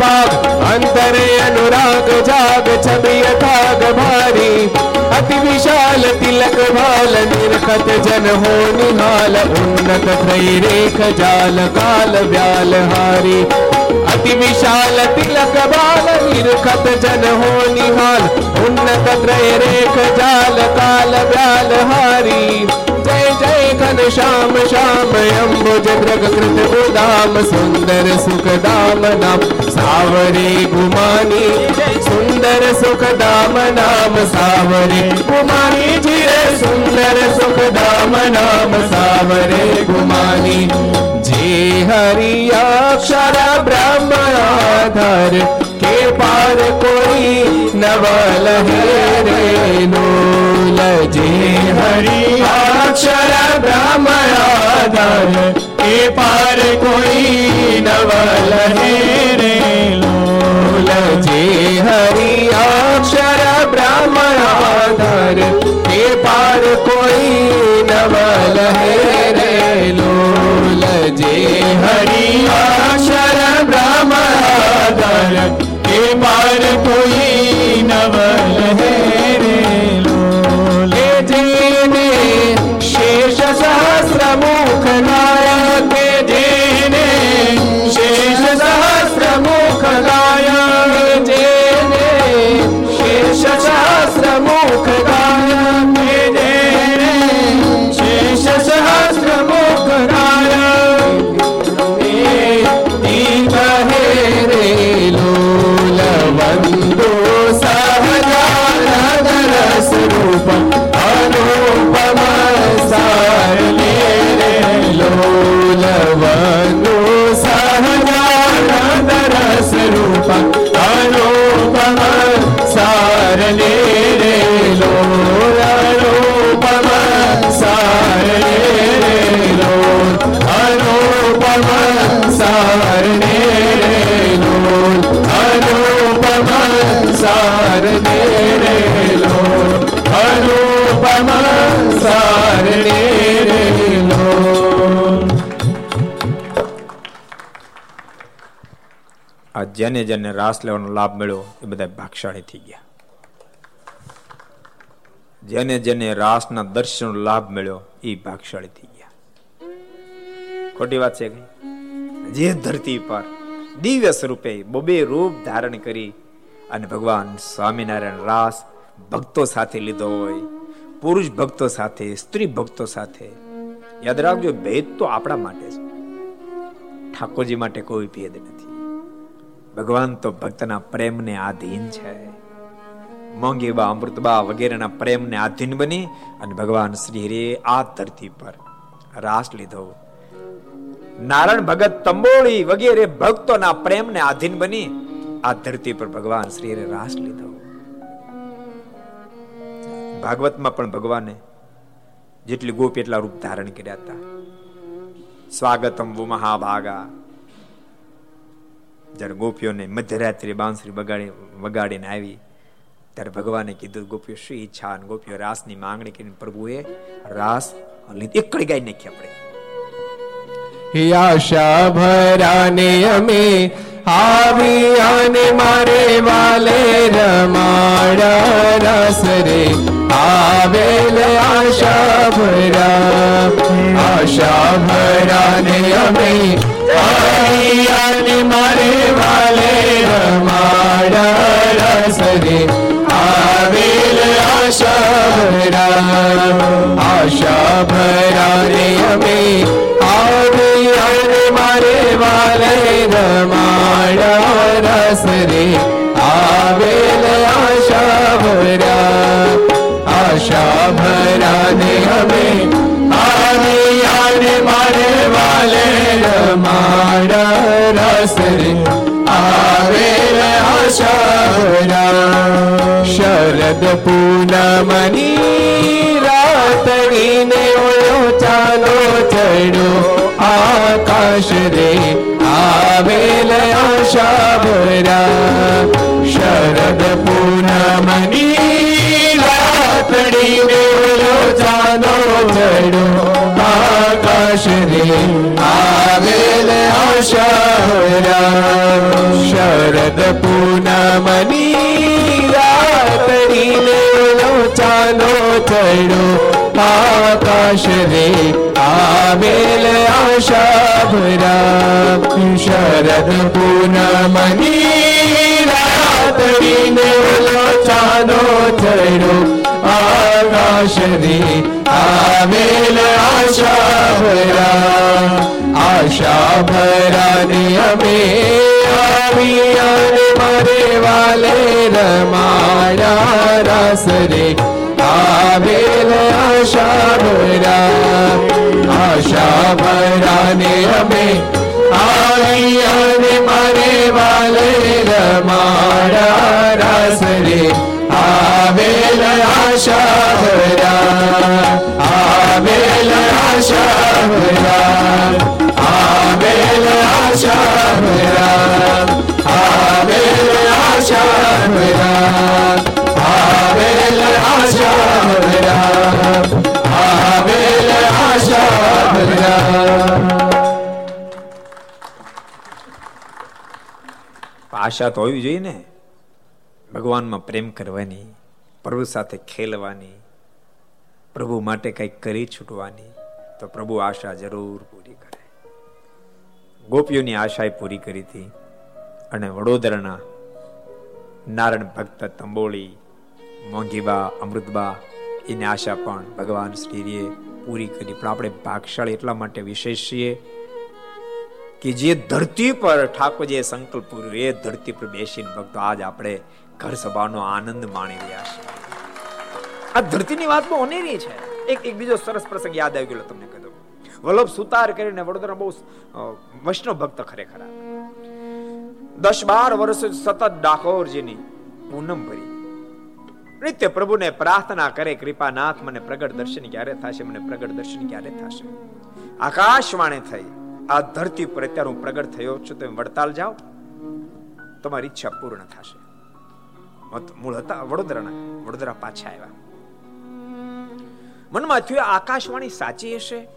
ભાગ અંતરે અનુરાગ જાગ છબી અથાગ ભારી અતિ વિશાલ તિલક ભાલ નિરખત જન હો નિહાલ ઉન્નત થઈ રેખ જાલ કાલ વ્યાલ હારી અતિ વિશાલ તિલક બાલ નિરખત જન હો નિહાલ ઉન્નત ત્રય રેખ જાલ કાલ વ્યાલ હારી જય જય ઘન શ્યામ શ્યામ અંબુજ દ્રગ કૃત ગોદામ સુંદર સુખદામ નામ સાવરે ગુમાની સુંદર સુખદામ નામ સાવરે ગુમાની જીરે સુંદર સુખદામ નામ સાવરે ગુમાની જે હરિયાક્ષર બ્રહ્મ આધાર કે પાર કોઈ નવલ હે રે નૂલ જે હરિયાક્ષર બ્રહ્મ આધાર કે પાર કોઈ નવલ હે રે લોલ જે હરિયાક્ષર બ્રહ્મ જેને જેને રાસ લેવાનો લાભ મળ્યો, એ બધા ભાગશાળી થઈ ગયા. જેને જેને રાસના દર્શનનો લાભ મળ્યો, એ ભાગશાળી થઈ ગયા. ખોટી વાત છે જે ધરતી પર દિવ્ય સ્વરૂપે બબે રૂપ ધારણ કરી અને ભગવાન સ્વામિનારાયણ રાસ ભક્તો સાથે લીધો હોય, પુરુષ ભક્તો સાથે, સ્ત્રી ભક્તો સાથે, યાદ રાખજો, ભેદ તો આપણા માટે છે. ઠાકોરજી માટે કોઈ ભેદ નથી. ભગવાન તો ભક્તના પ્રેમને આધીન છે. મોંઘીબા અમૃતબા વગેરેના પ્રેમને આધીન બની અને ભગવાન શ્રી હરિએ આ ધરતી પર રાસ લીધો. નારાયણ ભગત તંબોળી વગેરે ભક્તોના પ્રેમને આધીન બની આ ધરતી પર ભગવાન શ્રી હરે રાસ લીધો. ભાગવતમાં પણ ભગવાને જેટલી ગોપી એટલા રૂપ ધારણ કર્યા હતા. સ્વાગતમ વો મહાભાગા. જ્યારે ગોપીઓને મધ્યરાત્રિ બાંસરી બગાડી વગાડીને આવી, ત્યારે ભગવાને કીધું, ગોપીઓ, શું ઈચ્છા? અને ગોપીઓ રાસની માંગણી કરીને, પ્રભુએ રાસ લીધી. ગાઈ નાખી આપણે. આશા ભરાને અમે આવી અને મારે વાલે રમાડા રસ રે. આવેલ આશા ભરા, આશા ભરાને અમે અને મારે વાલે રમાડા રસ રે આવેલ આશા ભરા આશા ભરાને અમે આવી અને મારે વાલે રમાડા રસ રે આવેલ આશા ભરા આશા રમાડા રસ રે આવેલ આશા ભરા શરદ પૂનમની રાતડીને ઓળો ચાલો ચડો આકાશ રે આવેલ આશાભરા. શરદ પૂનમની રાતડીને ઓળો ચાલો ચડો આકાશ રે આવેલ ભરા શરદ પૂનમની રાતડીને ઓલો ચાલો ચડ્યો આકાશ રે આવેલ આશા ભરા શરદ પૂનમની રાતડીને ઓલો ચાલો ચડ્યો આકાશ રે આવેલ આશા ભરા આશા ભરાને અમે આવિયાને મરે વાલે રમાયા રસ રે આવેલ આશા આશા તો હોવી જોઈએ ને? ભગવાનમાં પ્રેમ કરવાની, પ્રભુ સાથે ખેલવાની, પ્રભુ માટે કંઈક કરી છૂટવાની, તો પ્રભુ આશા જરૂર પૂરી કરે. ગોપીઓની આશા પૂરી કરી હતી અને વડોદરાના નારાયણ ભક્ત તંબોળી, મોંઘીબા, અમૃતબા, એની આશા પણ ભગવાન શ્રીએ પૂરી કરી. પણ આપણે ભાગશાળી એટલા માટે વિશેષ છીએ કે જે ધરતી પર ઠાકોરજીએ સંકલ્પ પૂર્યો, એ ધરતી પર બેસીને ભક્તો આજ આપણે ઘર સભાનો આનંદ માણી રહ્યા છે આ ધરતીની વાત બહુ અનેરી છે. એક એક બીજો સરસ પ્રસંગ યાદ આવી ગયો તમને કહી દઉં. વલ્લભ સુતાર કરીને વડોદરા બહુ વૈષ્ણવ ભક્ત ખરેખર દસ બાર વર્ષ સતત ડાકોરજીની પૂનમ ભરી. નિત્ય પ્રભુને પ્રાર્થના કરે, કૃપાનાથ મને પ્રગટ દર્શન ક્યારે થશે? મને પ્રગટ દર્શન ક્યારે થશે? આકાશવાણી થઈ. આ ધરતી પર અત્યારે હું પ્રગટ થયો છું, તમે વડતાલ જાઓ. તમારી ઈચ્છા પૂર્ણ થશે. મૂળ હતા વડોદરાના, વડોદરા પાછા આવ્યા. મનમાં થયું આકાશવાણી સાચી હશે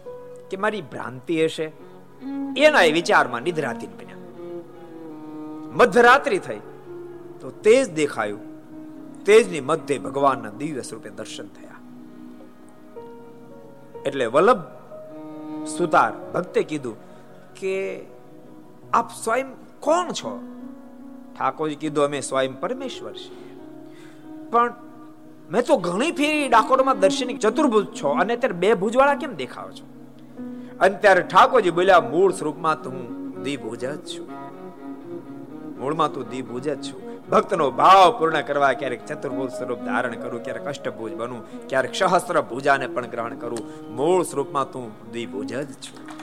કે મારી ભ્રાંતિ હશે? એના વિચારમાં નિદ્રાતી બન્યા. મધ્યરાત્રિ થઈ, તો તેજ દેખાયું. તેજની મધ્ય ભગવાનના દિવ્ય સ્વરૂપે દર્શન થયા. એટલે વલ્લભ સુતાર ભક્તે કીધું કે આપ સ્વયં કોણ છો? ઠાકોરજી કીધું, અમે સ્વયં પરમેશ્વર છીએ. પણ મેં તો ઘણી ફેરી ડાકોરમાં દર્શનિક ચતુર્ભુજ છો અને અત્યારે બે ભુજવાળા કેમ દેખાવ છો? અને ત્યારે ઠાકોરજી બોલ્યા, મૂળ સ્વરૂપમાં તો દ્વિભુજ જ છું. મૂળમાં તું દ્વિભુજ જ છું. ભક્તનો ભાવ પૂર્ણ કરવા ક્યારેક ચતુર્ભુજ સ્વરૂપ ધારણ કરું, ક્યારેક અષ્ટભુજ બનું, ક્યારેક સહસ્ત્ર ભુજાને પણ ગ્રહણ કરું. મૂળ સ્વરૂપમાં તું દ્વિભુજ જ છું.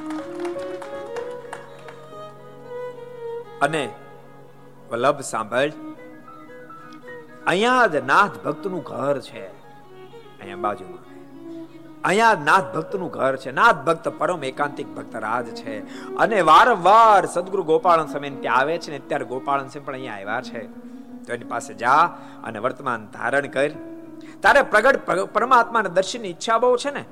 અને વલ્લભ સાંભળ, અહીંયા જ નાથ ભક્તનું ઘર છે. અહીંયા બાજુમાં. અહીંયા નાથ ભક્તનું ઘર છે. નાથ ભક્ત પરમ એકાંતિક ભક્ત રાજ છે. અને વારંવાર સદગુરુ ગોપાળન સમય ત્યાં આવે છે ને અત્યારે ગોપાળન સમય પણ અહીંયા આવ્યા છે. તો એની પાસે જા અને વર્તમાન ધારણ કર. તારે પ્રગટ પરમાત્માના દર્શનની ઈચ્છા બહુ છે ને?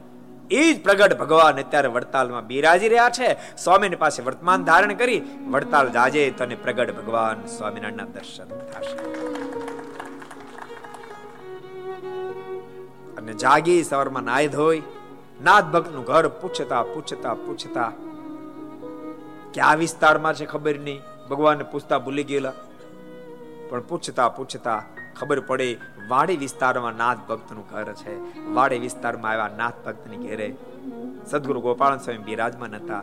એ જ પ્રગટ ભગવાન અત્યારે વડતાલમાં બિરાજી રહ્યા છે. સ્વામીની પાસે વર્તમાન ધારણ કરી વડતાલ જાજે તને પ્રગટ ભગવાન સ્વામિનારાયણના દર્શન થશે. અને જાગી સવારમાં નાય ધોઈ, નાથ ભક્તનું ઘર પૂછતા પૂછતા પૂછતા કે આ વિસ્તારમાં છે ખબર નહીં? ભગવાનને પૂછતા ભૂલી ગયેલા. પણ પૂછતા પૂછતા ખબર પડે વાડી વિસ્તારમાં નાથ ભક્તનું ઘર છે. વાડી વિસ્તારમાં આવ્યા નાથ ભક્તની ઘેરે સદગુરુ ગોપાલ સ્વામી બિરાજમાન હતા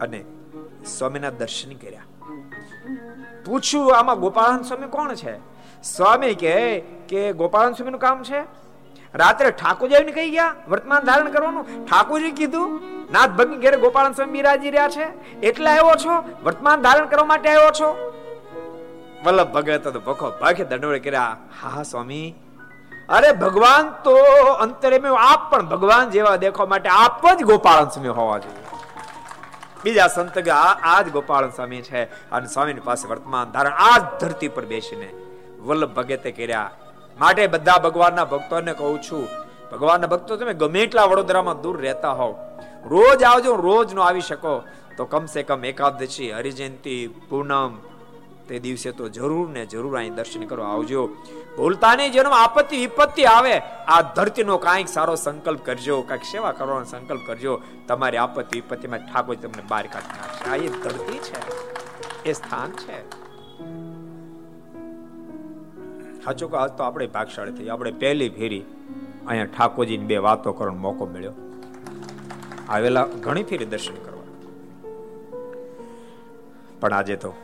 અને સ્વામીના દર્શન કર્યા. પૂછ્યું, આમાં ગોપાલ સ્વામી કોણ છે? સ્વામી કે કે ગોપાલ સ્વામીનું કામ છે. રાત્રે ઠાકોરજી કહી ગયા, વર્તમાન ધારણ કરવાનું. ઠાકોરજી કીધું, નાથ ભક્ત ઘેરે ગોપાળન સ્વામી બિરાજી રહ્યા છે. એટલે આવ્યો છો? વર્તમાન ધારણ કરવા માટે આવ્યો છો? વલ્લભ ભગત તો ભખો ભાગે દંડોળ કર્યા. હા, સ્વામી. અરે, ભગવાન તો અંતરે મેં આપ પણ ભગવાન જેવા દેખવા માટે આપ જ ગોપાળન સ્વામી હોવા જોઈએ. બીજા સંત આ જ ગોપાળન સ્વામી છે. અને સ્વામીની પાસે વર્તમાન ધારણ આ ધરતી પર બેસીને વલ્લભ ભગતે કર્યા. માટે બધા ભગવાનના ભક્તોને કહું છું, ભગવાનના ભક્તો તમે ગમે એટલા વડોદરામાં દૂર રહેતા હોવ, રોજ આવજો, રોજ નો આવી શકો. તો કમસે કમ એકાદશી, હરિજયંતી, પૂનમ તે દિવસે તો જરૂર ને જરૂર અહીં દર્શન કરવા આવજો. ભૂલતા નહીં જેનો આપત્તિ વિપત્તિ આવે, આ ધરતીનો કાંઈક સારો સંકલ્પ કરજો, કાંઈક સેવા કરવાનો સંકલ્પ કરજો. તમારી આપત્તિ વિપત્તિમાં ઠાકોર તમને બહાર કાઢી નાખશે. આ એ ધરતી છે. એ સ્થાન છે. સાચો કે આજ તો આપણે ભાગશાળી થઈ આપણે પહેલી ફેરી અહીંયા ઠાકોરજીની બે વાતો કરવાનો મોકો મળ્યો. આવેલા ઘણી ફેરી દર્શન કરવા. પણ આજે તો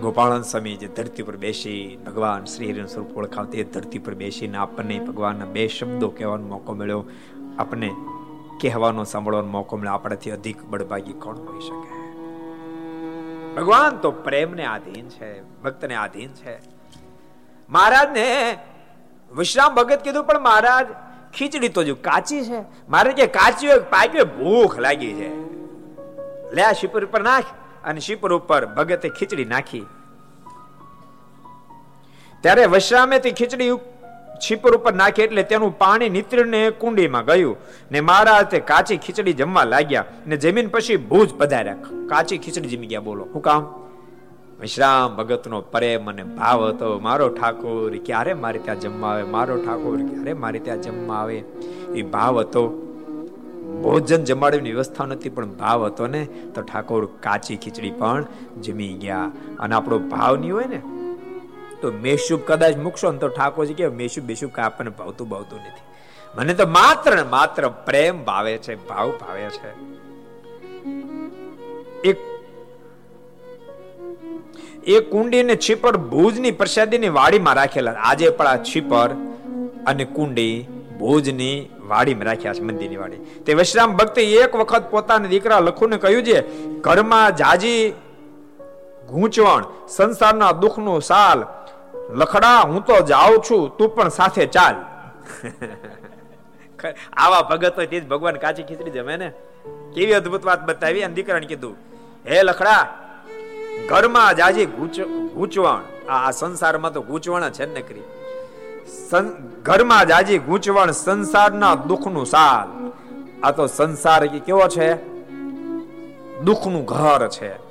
ગોપાળન સ્વામી જે ધરતી પર બેસી ભગવાન શ્રી સ્વરૂપ ઓળખાવતી ધરતી પર બેસીને આપણને ભગવાનના બે શબ્દો કહેવાનો મોકો મળ્યો. આપણને કહેવાનો સાંભળવાનો મોકો મળ્યો. આપણાથી અધિક બળભાગી કોણ હોઈ શકે? ભગવાન તો પ્રેમને આધીન છે, ભક્તને આધીન છે. મહારાજને વિશ્રામ ભગત કીધું, પણ મહારાજ, ખીચડી તો જો કાચી છે. મારે કે કાચી હોય, પાક્યો ભૂખ લાગી છે. લે શિપર પર નાખ. અને શિપર ઉપર ભગતે ખીચડી નાખી. ત્યારે વશ્રામે તે ખીચડી છીપર ઉપર નાખી એટલે તેનું પાણી નીતરીને કુંડીમાં ગયું ને મારા તે કાચી ખીચડી જમવા લાગ્યા ને જમીન પછી ભૂજ પધાર્યા. કાચી ખીચડી જમી ગયા, બોલો, હું કામ? વિશ્રામ ભગતનો પ્રેમ અને ભાવ હતો, મારો ઠાકોર, ક્યારે મારે ત્યાં જમવા આવે? મારો ઠાકોર, ક્યારે મારે ત્યાં જમવા આવે? એ ભાવ હતો. ભોજન જમાડવાની વ્યવસ્થા નથી પણ ભાવ હતો ને. તો ઠાકોર કાચી ખીચડી પણ જમી ગયા. અને આપણો ભાવ નહીં હોય ને, તો મેશુબ કદાચ મૂકશો ને તો ઠાકોરજી કે મેશુબ, બેશુબ કા આપણને ભાવતું ભાવતું નથી. મને તો માત્ર ને માત્ર પ્રેમ ભાવે છે, ભાવ ભાવે છે. એક એ કુંડી ને છીપર ભુજની પ્રસાદીની વાડીમાં રાખેલા. આજે પણ આ છીપર અને કુંડી ભુજની વાડીમાં રાખ્યા છે મંદિરની વાડી. તે વિશ્રામ ભક્તે એક વખત પોતાના દીકરા લખુને કહ્યું છે, ઘરમાં જાજી ગૂંચવણ, સંસારના દુઃખનું સાલ. લખડા, હું તો જાઉં છું, તું પણ સાથે ચાલ. [laughs] આવા ભગત હોય તે જ ભગવાન કાચી ખીચડી જમે ને? કેવી અદભુત વાત બતાવી અને દીકરાને કીધું, હે લખડા, ઘરમાં જાજી ગૂંચવણ. આ સંસારમાં તો ગૂંચવણ છે ને કરી ઘરમાં જાજી ગૂંચવણ સંસારના દુઃખનું સાલ. આ તો સંસાર કેવો છે? દુઃખનું ઘર છે.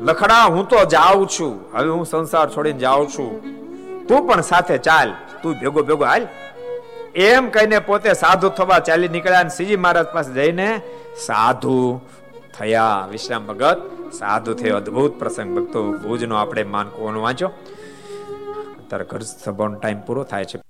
લખડા હું તો જાઉં છું. હવે હું સંસાર છોડીને જાઉં છું. તું પણ સાથે ચાલ. તું ભેગો ભેગો હાલ. એમ કહીને પોતે સાધુ થવા ચાલી નીકળ્યા અને શ્રીજી મહારાજ પાસે જઈને સાધુ થયા. વિશ્રામ ભગત, સાધુ થયો. અદ્ભુત પ્રસંગ. ભક્તો, ભુજનો આપણે માન માનકોનો વાંચો અત્યારે ઘર સભાનો ટાઈમ પૂરો થાય છે.